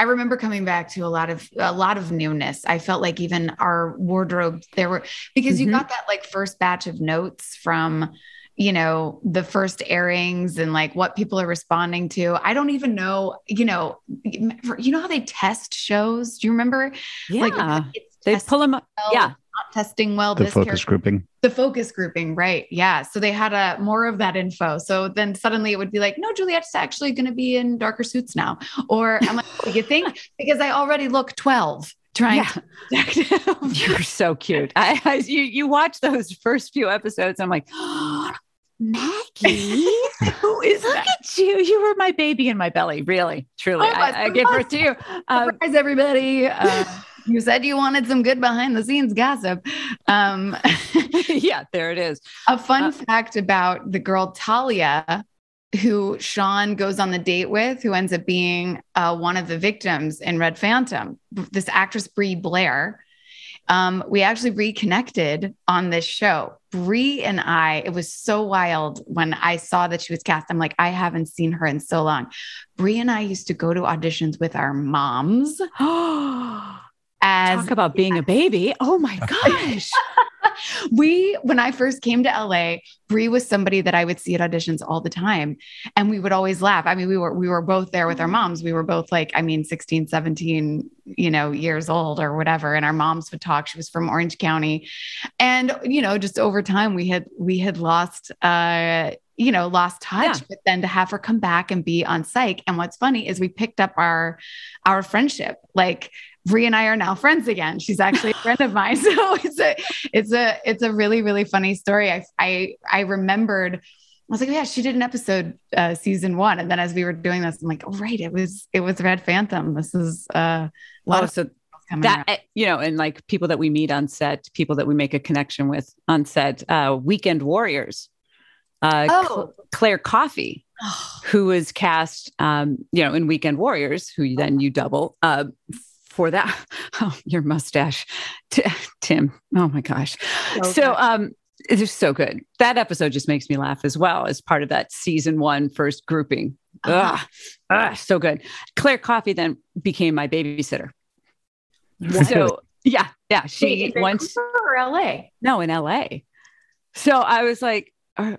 I remember coming back to a lot of a lot of newness. I felt like even our wardrobe there were because Mm-hmm. you got that like first batch of notes from you know the first airings and like what people are responding to. I don't even know, you know, you know how they test shows? Do you remember? Yeah. Like they pull them up. Yeah. Not testing well. The this focus character- grouping. the focus grouping, right? Yeah. So they had a more of that info. So then suddenly it would be like, no, Juliet's actually going to be in darker suits now. Or I'm like, oh, you think? Because I already look 12 trying Yeah. to protect him. You're so cute. I, I you you watch those first few episodes. I'm like, Maggie, Who is look that? at you. You were my baby in my belly. Really, truly. Oh, my I, I give birth to you. Um, Surprise, everybody. Uh, you said you wanted some good behind the scenes gossip. Um, yeah, there it is. A fun Uh, fact about the girl Talia, who Shawn goes on the date with, who ends up being uh, one of the victims in Red Phantom, this actress Brie Blair. Um, we actually reconnected on this show. Brie and I, it was so wild when I saw that she was cast. I'm like, I haven't seen her in so long. Brie and I used to go to auditions with our moms as Talk about being a baby. Oh my gosh. we when I first came to LA, Brie was somebody that I would see at auditions all the time. And we would always laugh. I mean, we were we were both there with our moms. We were both like, I mean, 16, 17, you know, years old or whatever. And our moms would talk. She was from Orange County. And, you know, just over time we had we had lost uh you know, lost touch, Yeah. but then to have her come back and be on psych. And what's funny is we picked up our our friendship. Like Brie and I are now friends again. She's actually a friend of mine. So it's a it's a it's a really really funny story. I I I remembered. I was like, oh, yeah, she did an episode uh, season one, and then as we were doing this, I'm like, oh right, it was it was Red Phantom. This is uh, a lot Oh, of so coming that around. uh, you know, and like people that we meet on set, people that we make a connection with on set, uh, Weekend Warriors. Uh, Oh. Cl- Claire Coffee, who was cast, um, you know, in Weekend Warriors, who then you double uh, for that. Oh, your mustache, Tim. Oh my gosh. So So, um, it's just so good. That episode just makes me laugh as well as part of that season one first grouping. Uh-huh. Ugh, ugh, so good. Claire Coffee then became my babysitter. So yeah, yeah. She went or LA. no in LA. So I was like, uh,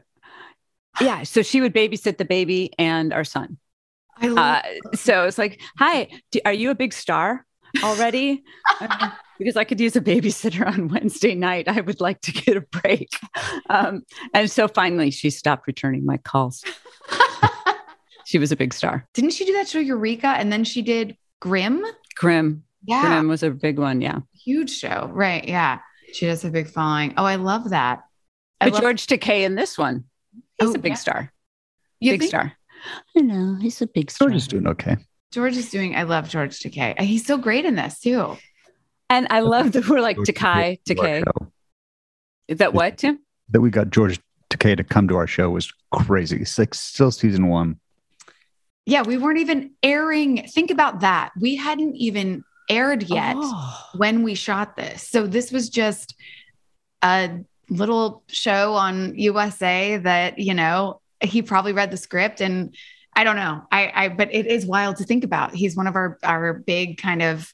yeah. So she would babysit the baby and our son. I love Uh, so it's like, hi, do, are you a big star already? Uh, because I could use a babysitter on Wednesday night. I would like to get a break. Um, and so finally, she stopped returning my calls. she was a big star. Didn't she do that show Eureka and then she did Grimm? Grim. Yeah, Grimm was a big one. Yeah. huge show. Right. Yeah. She does a big following. Oh, I love that. I But love- George Takei in this one, he's Oh, a big yeah. star. You big think star. I know he's a big star. George is doing okay. George is doing, I love George Takei. Uh, he's so great in this too. And I love that we're like George Takai, to our Takei. Is that what, Tim? That we got George Takei to come to our show was crazy. It's like still season one. Yeah. We weren't even airing. Think about that. We hadn't even aired yet Oh. when we shot this. So this was just a little show on USA that, you know, he probably read the script and I don't know. I, I, but it is wild to think about. He's one of our, our big kind of,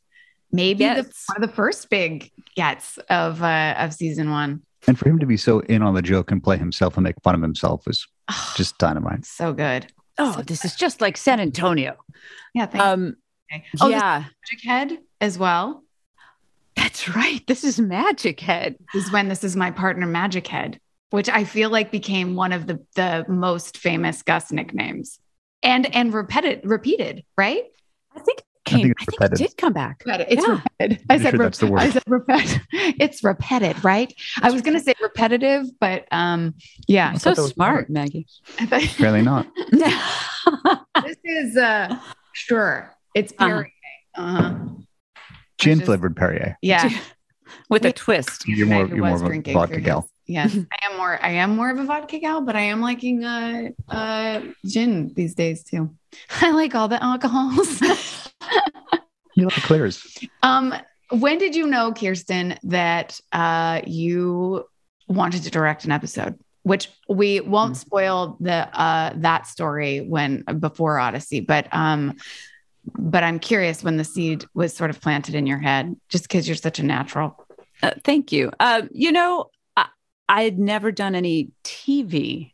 maybe the, one of the first big gets of, uh, of season one. And for him to be so in on the joke and play himself and make fun of himself was just dynamite. So good. Oh, this is just like San Antonio. Yeah. Thanks. Um, Okay. Oh, yeah. Magic Head as well. That's right. This is Magic Head. This is when this is my partner, Magic Head, which I feel like became one of the the most famous Gus nicknames, and and repeated repeated, right? I think I think came. it's I think, it did come back. It's Yeah. repeated. I said sure that's the rep- word. I said repet. It's repeated, right? I was going to say repetitive, but um, yeah. So thought that was smart, Maggie. Apparently not. this is uh sure. It's Uh-huh. Perrier. Uh-huh. Gin just- flavored Perrier. Yeah. With a twist. You're more, Meg you're more of a drinking vodka through gal. This. Yes, I am more. I am more of a vodka gal, but I am liking uh, uh, gin these days too. I like all the alcohols. You like the clears. um, when did you know, Kirsten, that uh, you wanted to direct an episode? Which we won't Hmm. spoil the uh, that story when before Odyssey, but um, but I'm curious when the seed was sort of planted in your head, just because you're such a natural. Uh, thank you. Um, you know, I, had never done any TV.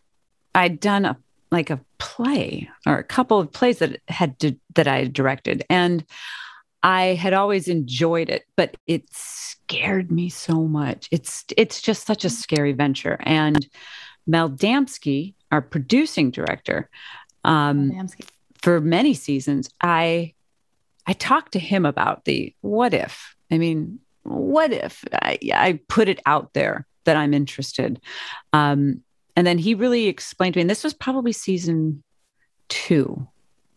I'd done a like a play or a couple of plays that had to, that I had directed, and I had always enjoyed it, but it scared me so much. It's it's just such a scary venture. And Mel Damski, our producing director, um, for many seasons, I I talked to him about the what if. I mean, what if I, I put it out there that I'm interested, um, and then he really explained to me. And this was probably season two.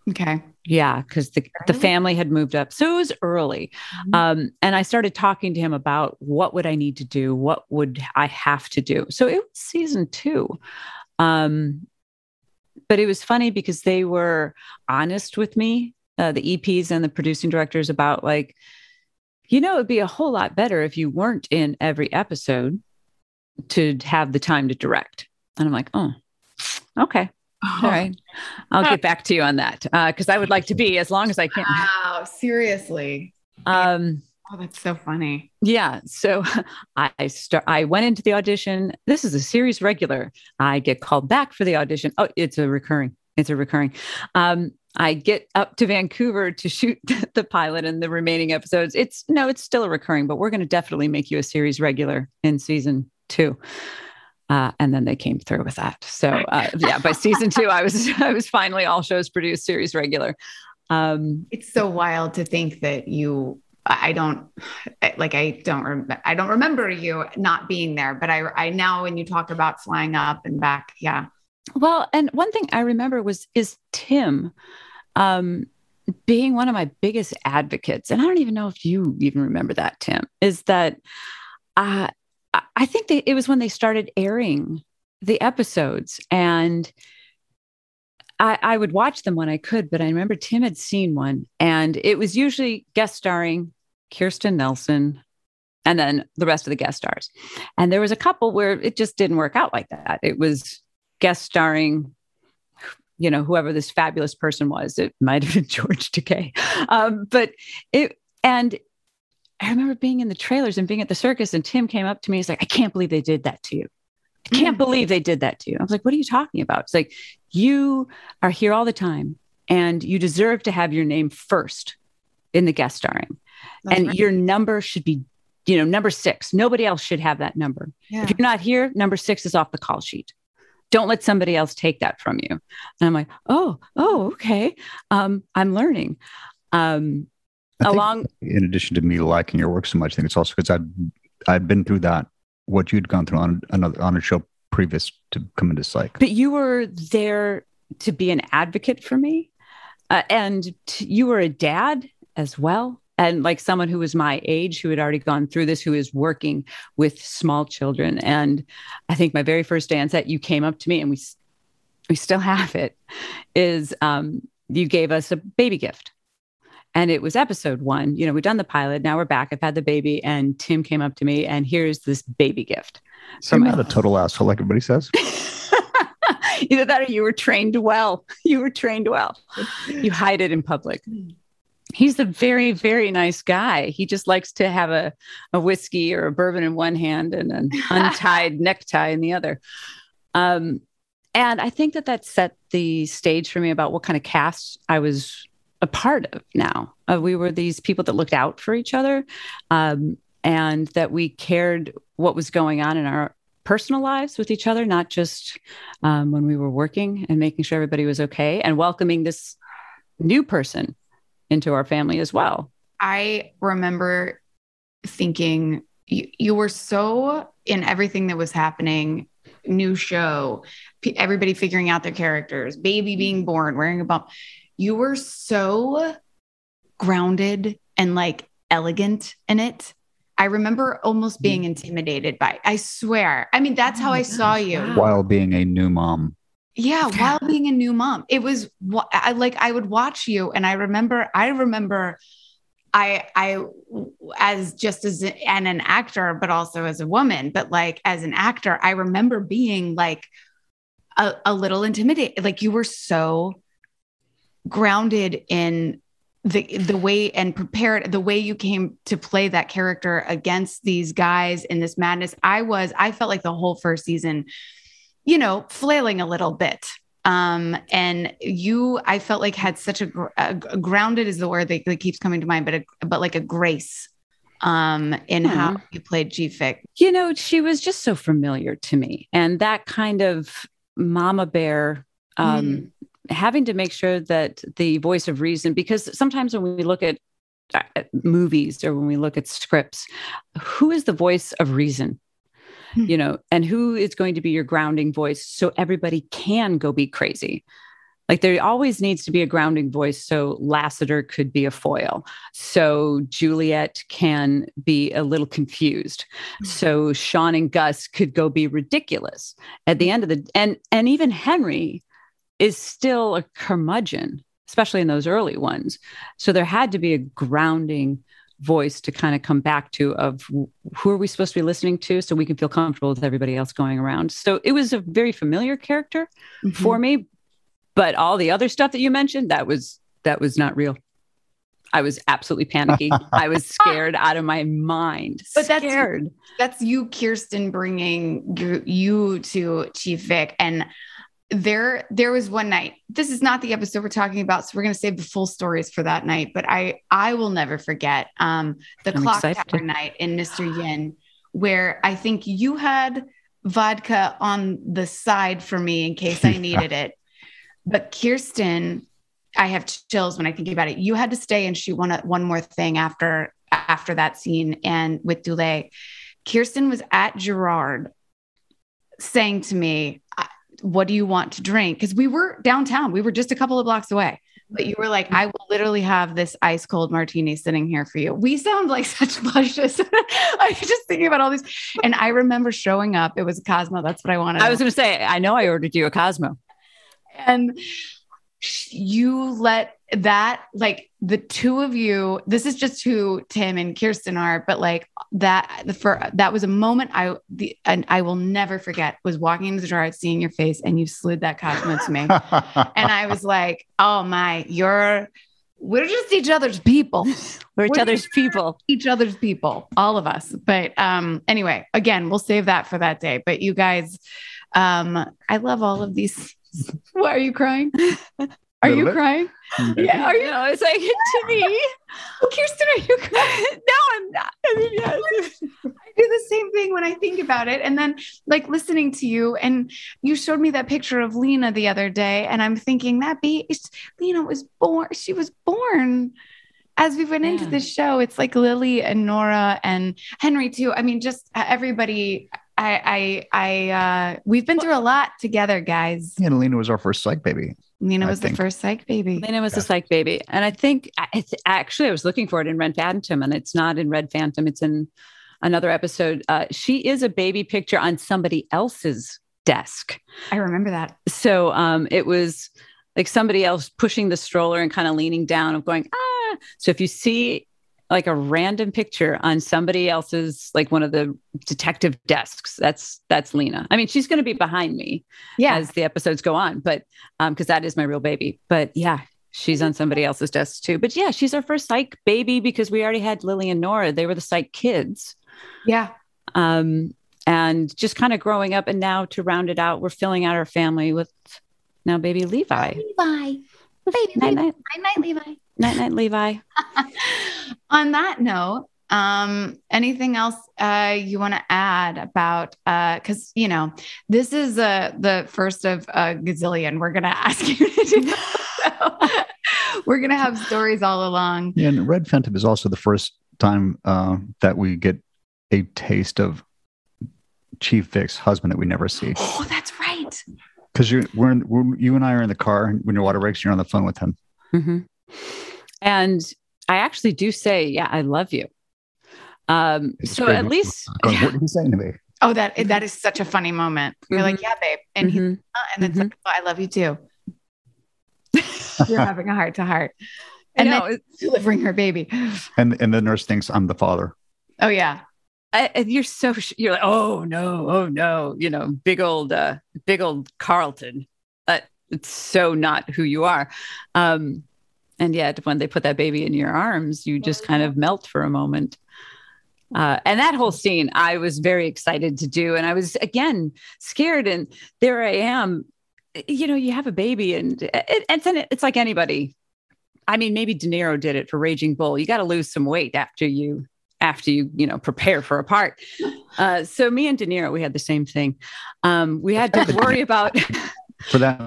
Okay. Yeah, because the, the family had moved up. So it was early. Mhm. Um, and I started talking to him about what would I need to do? What would I have to do? So it was season two. Um, but it was funny because they were honest with me, uh, the EPs and the producing directors, about like, you know, it'd be a whole lot better if you weren't in every episode to have the time to direct. And I'm like, oh, okay. All right. I'll get back to you on that Uh because I would like to be as long as I can. Wow, seriously. Um, Oh, that's so funny. yeah. So I I start. I went into the audition. This is a series regular. I get called back for the audition. Oh, it's a recurring. It's a recurring. Um, I get up to Vancouver to shoot the pilot and the remaining episodes. It's no, it's still a recurring, but we're going to definitely make you a series regular in season two. Uh, and then they came through with that. So uh, yeah, by season two, I was I was finally all shows produced series regular. Um, It's so wild to think that you I don't like I don't rem- I don't remember you not being there, but I I now when you talk about flying up and back, yeah. Well, and one thing I remember was is Tim um, being one of my biggest advocates, and I don't even know if you even remember that, Tim. Is that uh, I- think they, it was when they started airing the episodes, and I, I would watch them when I could. But I remember Tim had seen one, and it was usually guest starring Kirsten Nelson. And then the rest of the guest stars. And there was a couple where it just didn't work out like that. It was guest starring you know whoever this fabulous person was it might have been george takei um, but it and i remember being in the trailers and being at the circus and tim came up to me he's like i can't believe they did that to you i can't believe they did that to you i was like what are you talking about it's like you are here all the time and you deserve to have your name first in the guest starring That's and right. your number should be you know number six nobody else should have that number Yeah. if you're not here, number six is off the call sheet. Don't let somebody else take that from you. And I'm like, oh, oh, okay. Um, I'm learning. Um, I along, in addition to me liking your work so much, I think it's also because I've I've been through that what you'd gone through on another on a show previous to come into psych. but you were there to be an advocate for me, uh, and t- you were a dad as well, and like someone who was my age who had already gone through this, who is working with small children. And I think my very first dance set, you came up to me, and we we still have it. Is um, you gave us a baby gift. And it was episode one. You know, we've done the pilot. Now we're back. I've had the baby, and Tim came up to me, and here's this baby gift. So I'm not a total asshole like everybody says. Either that or you were trained well. You were trained well. You hide it in public. He's a very, very nice guy. He just likes to have a, a whiskey or a bourbon in one hand and an untied necktie in the other. Um, and I think that that set the stage for me about what kind of cast I was a part of now. Uh, we were these people that looked out for each other. Um, and that we cared what was going on in our personal lives with each other, not just um, when we were working and making sure everybody was okay and welcoming this new person into our family as well. I remember thinking you, you were so in everything that was happening new show everybody figuring out their characters baby being born wearing a bump you were so grounded and like elegant in it. I remember almost being mm. intimidated by i swear. I mean that's oh how i gosh, saw you. while being a new mom. Yeah while being a new mom. It was i like i would watch you and i remember i remember I I as just as and an actor, but also as a woman, but like as an actor, I remember being like a, a little intimidated. Like you were so grounded in the the way and prepared the way you came to play that character against these guys in this madness. I was I felt like the whole first season, you know, flailing a little bit um, and you, I felt like had such a, a, a grounded is the word that, that, keeps coming to mind, but a, but like a grace um in hmm. how you played Chief Vick. You know, she was just so familiar to me. And that kind of mama bear um mm. Having to make sure that the voice of reason because sometimes when we look at uh, movies or when we look at scripts, who is the voice of reason? Hmm. you know, and who is going to be your grounding voice so everybody can go be crazy. Like there always needs to be a grounding voice. So Lassiter could be a foil. So Juliet can be a little confused. Mm-hmm. So Shawn and Gus could go be ridiculous at the end of the and and even Henry is still a curmudgeon, especially in those early ones. So there had to be a grounding voice to kind of come back to of who are we supposed to be listening to so we can feel comfortable with everybody else going around so it was a very familiar character mm-hmm. for me but all the other stuff that you mentioned that was that was not real I was absolutely panicky. I was scared out of my mind. But that's that's you, Kirsten, bringing you, you to Chief Vick, and there there was one night this is not the episode we're talking about so we're going to save the full stories for that night but i i will never forget um the I'm clock excited. tower night in mr yin where i think you had vodka on the side for me in case i needed it. But kirsten i have chills when i think about it. You had to stay and shoot one one more thing after after that scene and with Dulé kirsten was at gerard saying to me what do you want to drink? Because we were downtown, we were just a couple of blocks away. But you were like, mm-hmm. I will literally have this ice cold martini sitting here for you. We sound like such luscious. I was just thinking about all these. And I remember showing up. It was a Cosmo. That's what I wanted. I was going to say, I know I ordered you a Cosmo. And you let that like the two of you this is just who tim and kirsten are but like that the for that was a moment i the and i will never forget was walking into the jar seeing your face and you slid that cosmo to me. And i was like oh my you're we're just each other's people. We're each we're other's people. each other's people all of us. But um anyway again we'll save that for that day. But you guys um i love all of these. Why are you crying are you bit. crying? Yeah, are you? No, it's like to me. Kirsten, are you crying? no, I'm not. I mean, yes. I do the same thing when I think about it. And then, like, listening to you, and you showed me that picture of Lena the other day, and I'm thinking that be Lena was born. She was born as we went yeah. into this show. It's like Lily and Nora and Henry too. I mean, just uh, everybody. I, I, I, uh, we've been through a lot together, guys. Yeah, Lena was our first psych baby. Lena was the first psych baby. Lena was yeah. the psych baby. And I think it's actually, I was looking for it in Red Phantom and it's not in Red Phantom. It's in another episode. Uh, she is a baby picture on somebody else's desk. I remember that. So um, it was like somebody else pushing the stroller and kind of leaning down of going, ah. So if you see like a random picture on somebody else's like one of the detective desks. That's that's lena. I mean she's going to be behind me yeah. as the episodes go on but um because that is my real baby. But yeah she's on somebody else's desk too. But yeah she's our first psych baby because we already had lily and nora. They were the psych kids. Yeah. Um and just kind of growing up and now to round it out we're filling out our family with now baby levi. Levi. Baby night, night. night, night levi Night night, Levi. On that note, Um, anything else uh, you want to add about? Because you know this is uh, the first of a gazillion. We're gonna ask you to do. So, we're gonna have stories all along. Yeah, and Red Phantom is also the first time uh, that we get a taste of Chief Vick's husband that we never see. Oh, that's right. Because you, we're, in, we're you and I are in the car when your water breaks. You're on the phone with him. Mm-hmm. And I actually do say, "Yeah, I love you." Um, It's so great. at least, Going, what are you saying to me? Oh, that that is such a funny moment. You're like, Mhm. yeah, babe, and he, Mhm. uh, and then it's like, oh, I love you too. You're having a heart to heart, and know, then delivering her baby. And and the nurse thinks I'm the father. Oh yeah, I, I- you're so you're like, oh no, oh no, you know, big old, uh, big old Carlton. Uh, it's so not who you are. Um, and yet, when they put that baby in your arms, you just kind of melt for a moment. Uh, and that whole scene, I was very excited to do, and I was again scared. And there I am. You know, you have a baby, and it, it's it's like anybody. I mean, maybe De Niro did it for Raging Bull. You got to lose some weight after you after you you know prepare for a part. Uh, so me and De Niro, we had the same thing. Um, we had to worry about. For that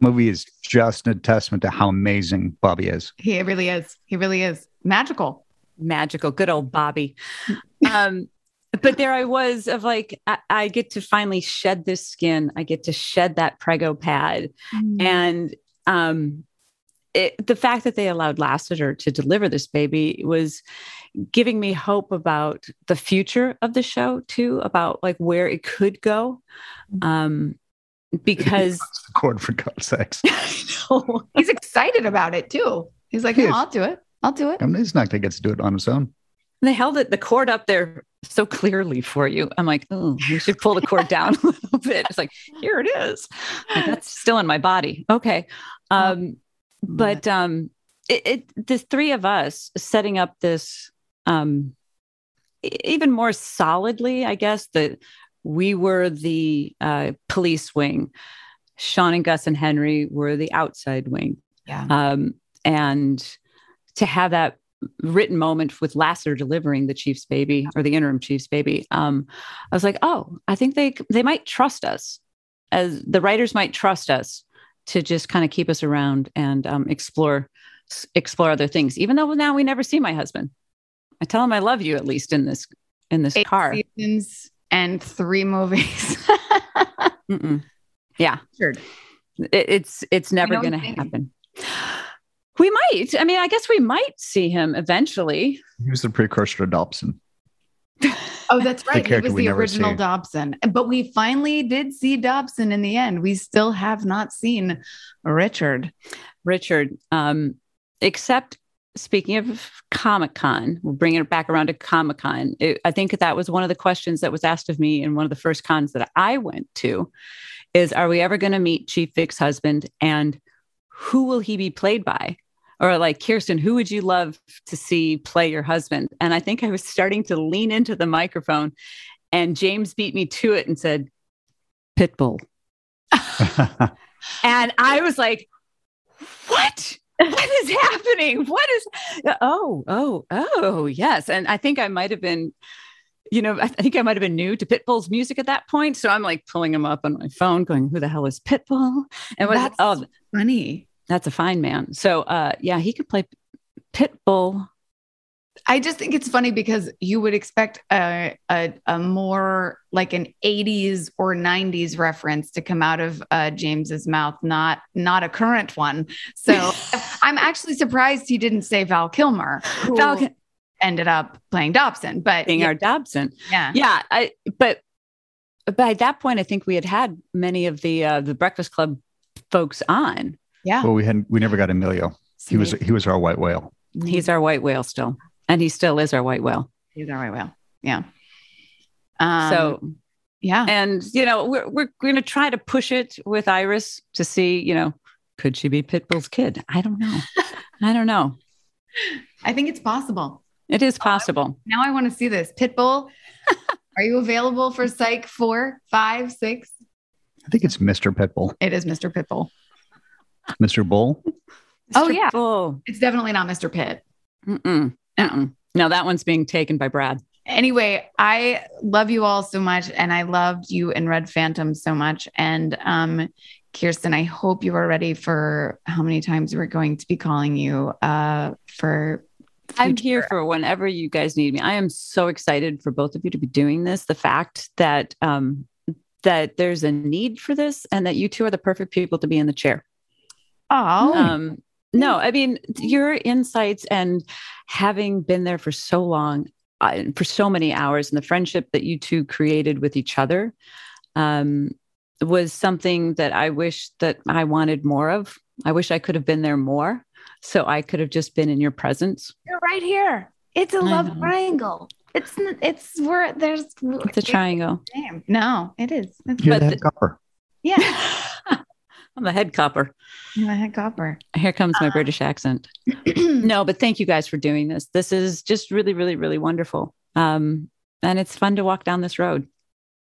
movie is just a testament to how amazing Bobby is. he really is. He really is. Magical. magical. Good old bobby. Um but there i was of like I, I get to finally shed this skin. I get to shed that prego pad. And um it, the fact that they allowed Lassiter to deliver this baby was giving me hope about the future of the show too about like where it could go. Um because the cord for God's sakes. He's excited about it too. He's like, He no. I'll do it. I'll do it. I mean, he's not going to get to do it on his own. they held it the cord up there so clearly for you i'm like oh we should pull the cord down a little bit it's like here it is Like, that's still in my body okay um but um it, it the three of us setting up this um even more solidly i guess that we were the uh police wing Shawn and gus and henry were the outside wing Yeah. um and to have that written moment with Lasser delivering the chief's baby or the interim chief's baby, um, I was like, oh, I think they they might trust us, as the writers might trust us to just kind of keep us around and um, explore explore other things. Even though now we never see my husband, I tell him I love you at least in this in this Eight car. seasons and three movies. Yeah, Sure. it, it's it's never going to he's happen. We might. I mean, I guess we might see him eventually. He was the precursor to Dobson. Oh, that's right. He character was the original see. Dobson. But we finally did see Dobson in the end. We still have not seen Richard. Richard, um, except speaking of Comic Con, we'll bring it back around to Comic Con. I think that was one of the questions that was asked of me in one of the first cons that I went to is, are we ever going to meet Chief Vick's husband and who will he be played by? Or like Kirsten, who would you love to see play your husband? And I think I was starting to lean into the microphone and James beat me to it and said, Pitbull. And I was like, what? What is happening? What is, oh, oh, oh, yes. And I think I might have been, you know, I think I might have been new to Pitbull's music at that point. So I'm like pulling him up on my phone, going, who the hell is Pitbull? And was, That's oh, funny. that's a fine man. So uh, yeah, he could play Pitbull. I just think it's funny because you would expect a, a, a more like an 80s or 90s reference to come out of uh, James's mouth, not not a current one. So I'm actually surprised he didn't say Val Kilmer, who Val- ended up playing Dobson. But being yeah, our Dobson. yeah. Yeah, I but by that point, I think we had had many of the uh, the Breakfast Club folks on. yeah. well, we hadn't. we never got Emilio. He was he was our white whale. He's our white whale still, and he still is our white whale. He's our white whale. yeah. Um, so yeah, and you know we're we're going to try to push it with Iris to see you know could she be Pitbull's kid? I don't know. I don't know. I think it's possible. It is possible. Now I want to see this. Pitbull, are you available for Psych four, five, six? I think it's Mr. Pitbull, It is Mr. Pitbull. Mr. Bull. Oh, yeah. Bull. It's definitely not Mr. Pitt. Mm-mm. Mm-mm. No, that one's being taken by Brad. Anyway, I love you all so much, and I loved you and Red Phantom so much. And um, Kirsten, I hope you are ready for how many times we're going to be calling you uh, for. I'm here for whenever you guys need me. I am so excited for both of you to be doing this. The fact that um, that there's a need for this, and that you two are the perfect people to be in the chair. Oh, Um, no, I mean your insights and having been there for so long, uh, for so many hours, and the friendship that you two created with each other, um, was something that I wish that I wanted more of. I wish I could have been there more, so I could have just been in your presence. you're right here. It's a love triangle. It's it's where there's It's a triangle. Damn. No, it is. It's, You're But the head the- copper. yeah, I'm a head copper. I'm a head copper. Here comes my British accent. no, but thank you guys for doing this. This is just really, really, really wonderful. Um, and it's fun to walk down this road.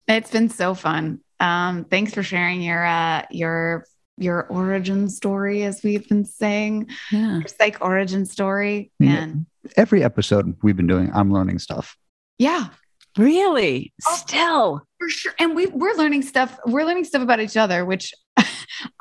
It's been so fun. Um, thanks for sharing your uh your your origin story, as we've been saying, Yeah. your psych origin story. Yeah. And Every episode we've been doing, I'm learning stuff. yeah, Really? Oh. Still. for sure. And we we're learning stuff. We're learning stuff about each other, which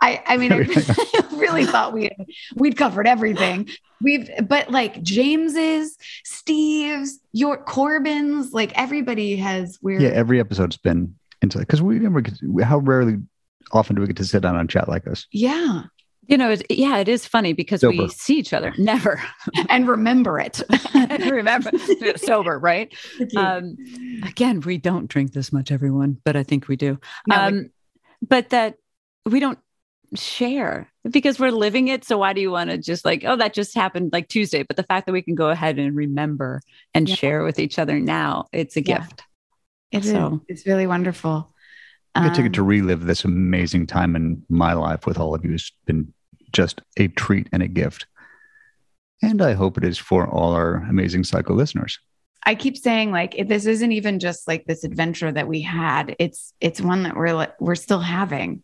I I mean, I really thought we we'd covered everything. We've but like James's, Steve's, your Corbin's, like everybody has weird. Yeah, every episode's been into because we never how rarely often do we get to sit down and chat like this? yeah. You know, it, yeah, it is funny because we see each other never. And remember it. Remember, sober, right? Um, again, we don't drink this much, everyone, but I think we do. No, we- um, but that we don't share because we're living it. So why do you want to just like, oh, that just happened like Tuesday? But the fact that we can go ahead and remember and Yeah. share with each other now, it's a Yeah. gift. It is. So- It's really wonderful. I get to get to Um, relive this amazing time in my life with all of you. It's been just a treat and a gift. And I hope it is for all our amazing psycho listeners. I keep saying like this isn't even just like this adventure that we had. It's it's one that we're we're still having.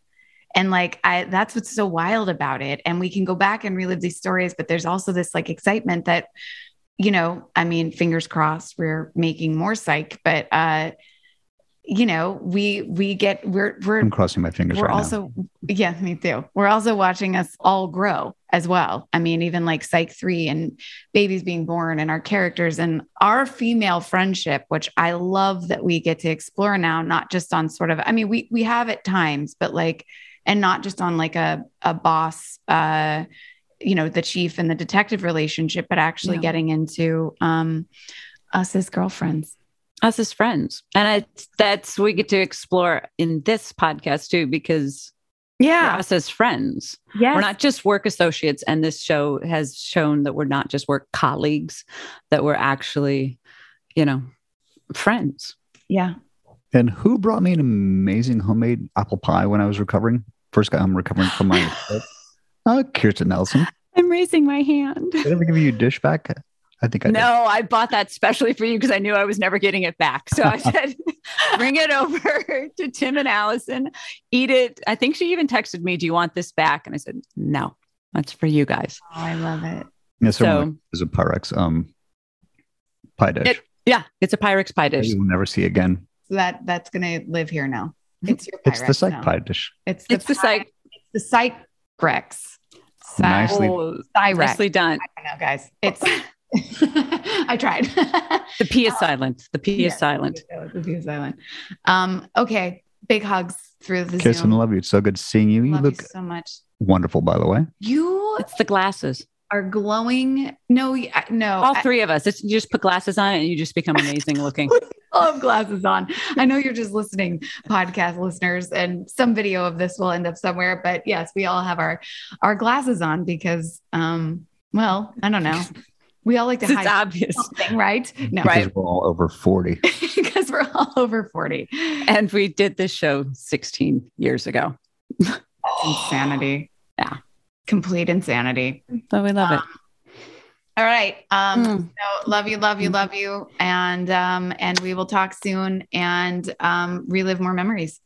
And like I that's what's so wild about it. And we can go back and relive these stories, but there's also this like excitement that, you know, I mean, fingers crossed, we're making more psych, but uh, you know, we we get we're we're I'm crossing my fingers we're right also yeah me too. We're also watching us all grow as well. I mean even like psych 3 and babies being born and our characters and our female friendship which i love that we get to explore now not just on sort of i mean we we have at times but like and not just on like a a boss uh you know the chief and the detective relationship but actually Yeah. getting into um us as girlfriends Us as friends. And I, that's, we get to explore in this podcast too, because we're us as friends. yeah We're not just work associates. And this show has shown that we're not just work colleagues, that we're actually, you know, friends. yeah. And who brought me an amazing homemade apple pie when I was recovering? First guy I'm recovering from my uh, Kirsten Nelson. I'm raising my hand. Did I ever give you a dish back? I think I did. No, I bought that specially for you because I knew I was never getting it back. So I said, bring it over to Tim and Allison, eat it. I think she even texted me, Do you want this back? And I said, No, that's for you guys. oh i love it Yeah, so So- is a Pyrex um pie dish. It- Yeah, it's a Pyrex pie dish. you will never see again. So that that's gonna live here now. It's your It's the psych now. pie dish. It's the It's the psych. It's the Cyrex. Nicely- Oh, Cyrex. nicely done. I know, guys. It's. I tried. The P is silent. The P is silent. The P is silent. Um. Okay. Big hugs through the Kirsten, Zoom. love you. It's so good seeing you. You Love look you so much. wonderful, by the way. You It's the glasses. are glowing. No, no. All I- three of us. It's, you just put glasses on and you just become amazing looking. I'll have glasses on. I know you're just listening, podcast listeners, and some video of this will end up somewhere. But yes, we all have our our glasses on because, um, well, I don't know. We all like to It's hide obvious. something, right? No, Because we're all over 40. because we're all over forty. And we did this show 16 years ago. Insanity. Yeah. Complete insanity. But we love it. All right. Um, Mm. so love you, love you, love you. And um, and we will talk soon and um relive more memories.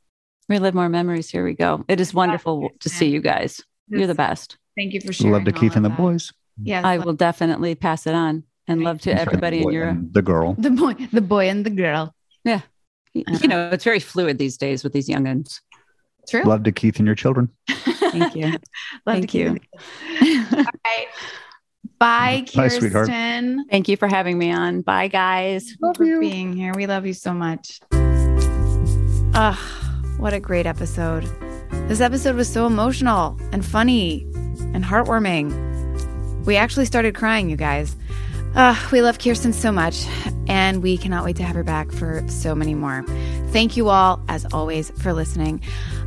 Relive more memories. Here we go. It is wonderful to see you guys. You're the best. Thank you for sharing. Love to Keith and the that. boys. Yes. I will definitely pass it on. and love to everybody in Europe. the girl. The boy, the boy and the girl. yeah. You know, it's very fluid these days with these youngins. True. Love to Keith and your children. Thank you. Love Thank to you. keep. All right. Bye, Bye, sweetheart. Thank you for having me on. Bye, guys. Love for being here. We love you so much. Ah, what a great episode. This episode was so emotional and funny and heartwarming. We actually started crying, you guys. Ah, we love Kirsten so much, and we cannot wait to have her back for so many more. Thank you all, as always, for listening.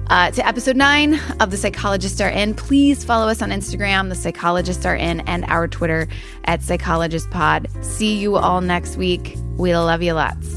Uh, to episode nine of The Psychologists Are In, please follow us on Instagram, The Psychologists Are In, and our Twitter at Psychologist Pod. See you all next week. We love you lots.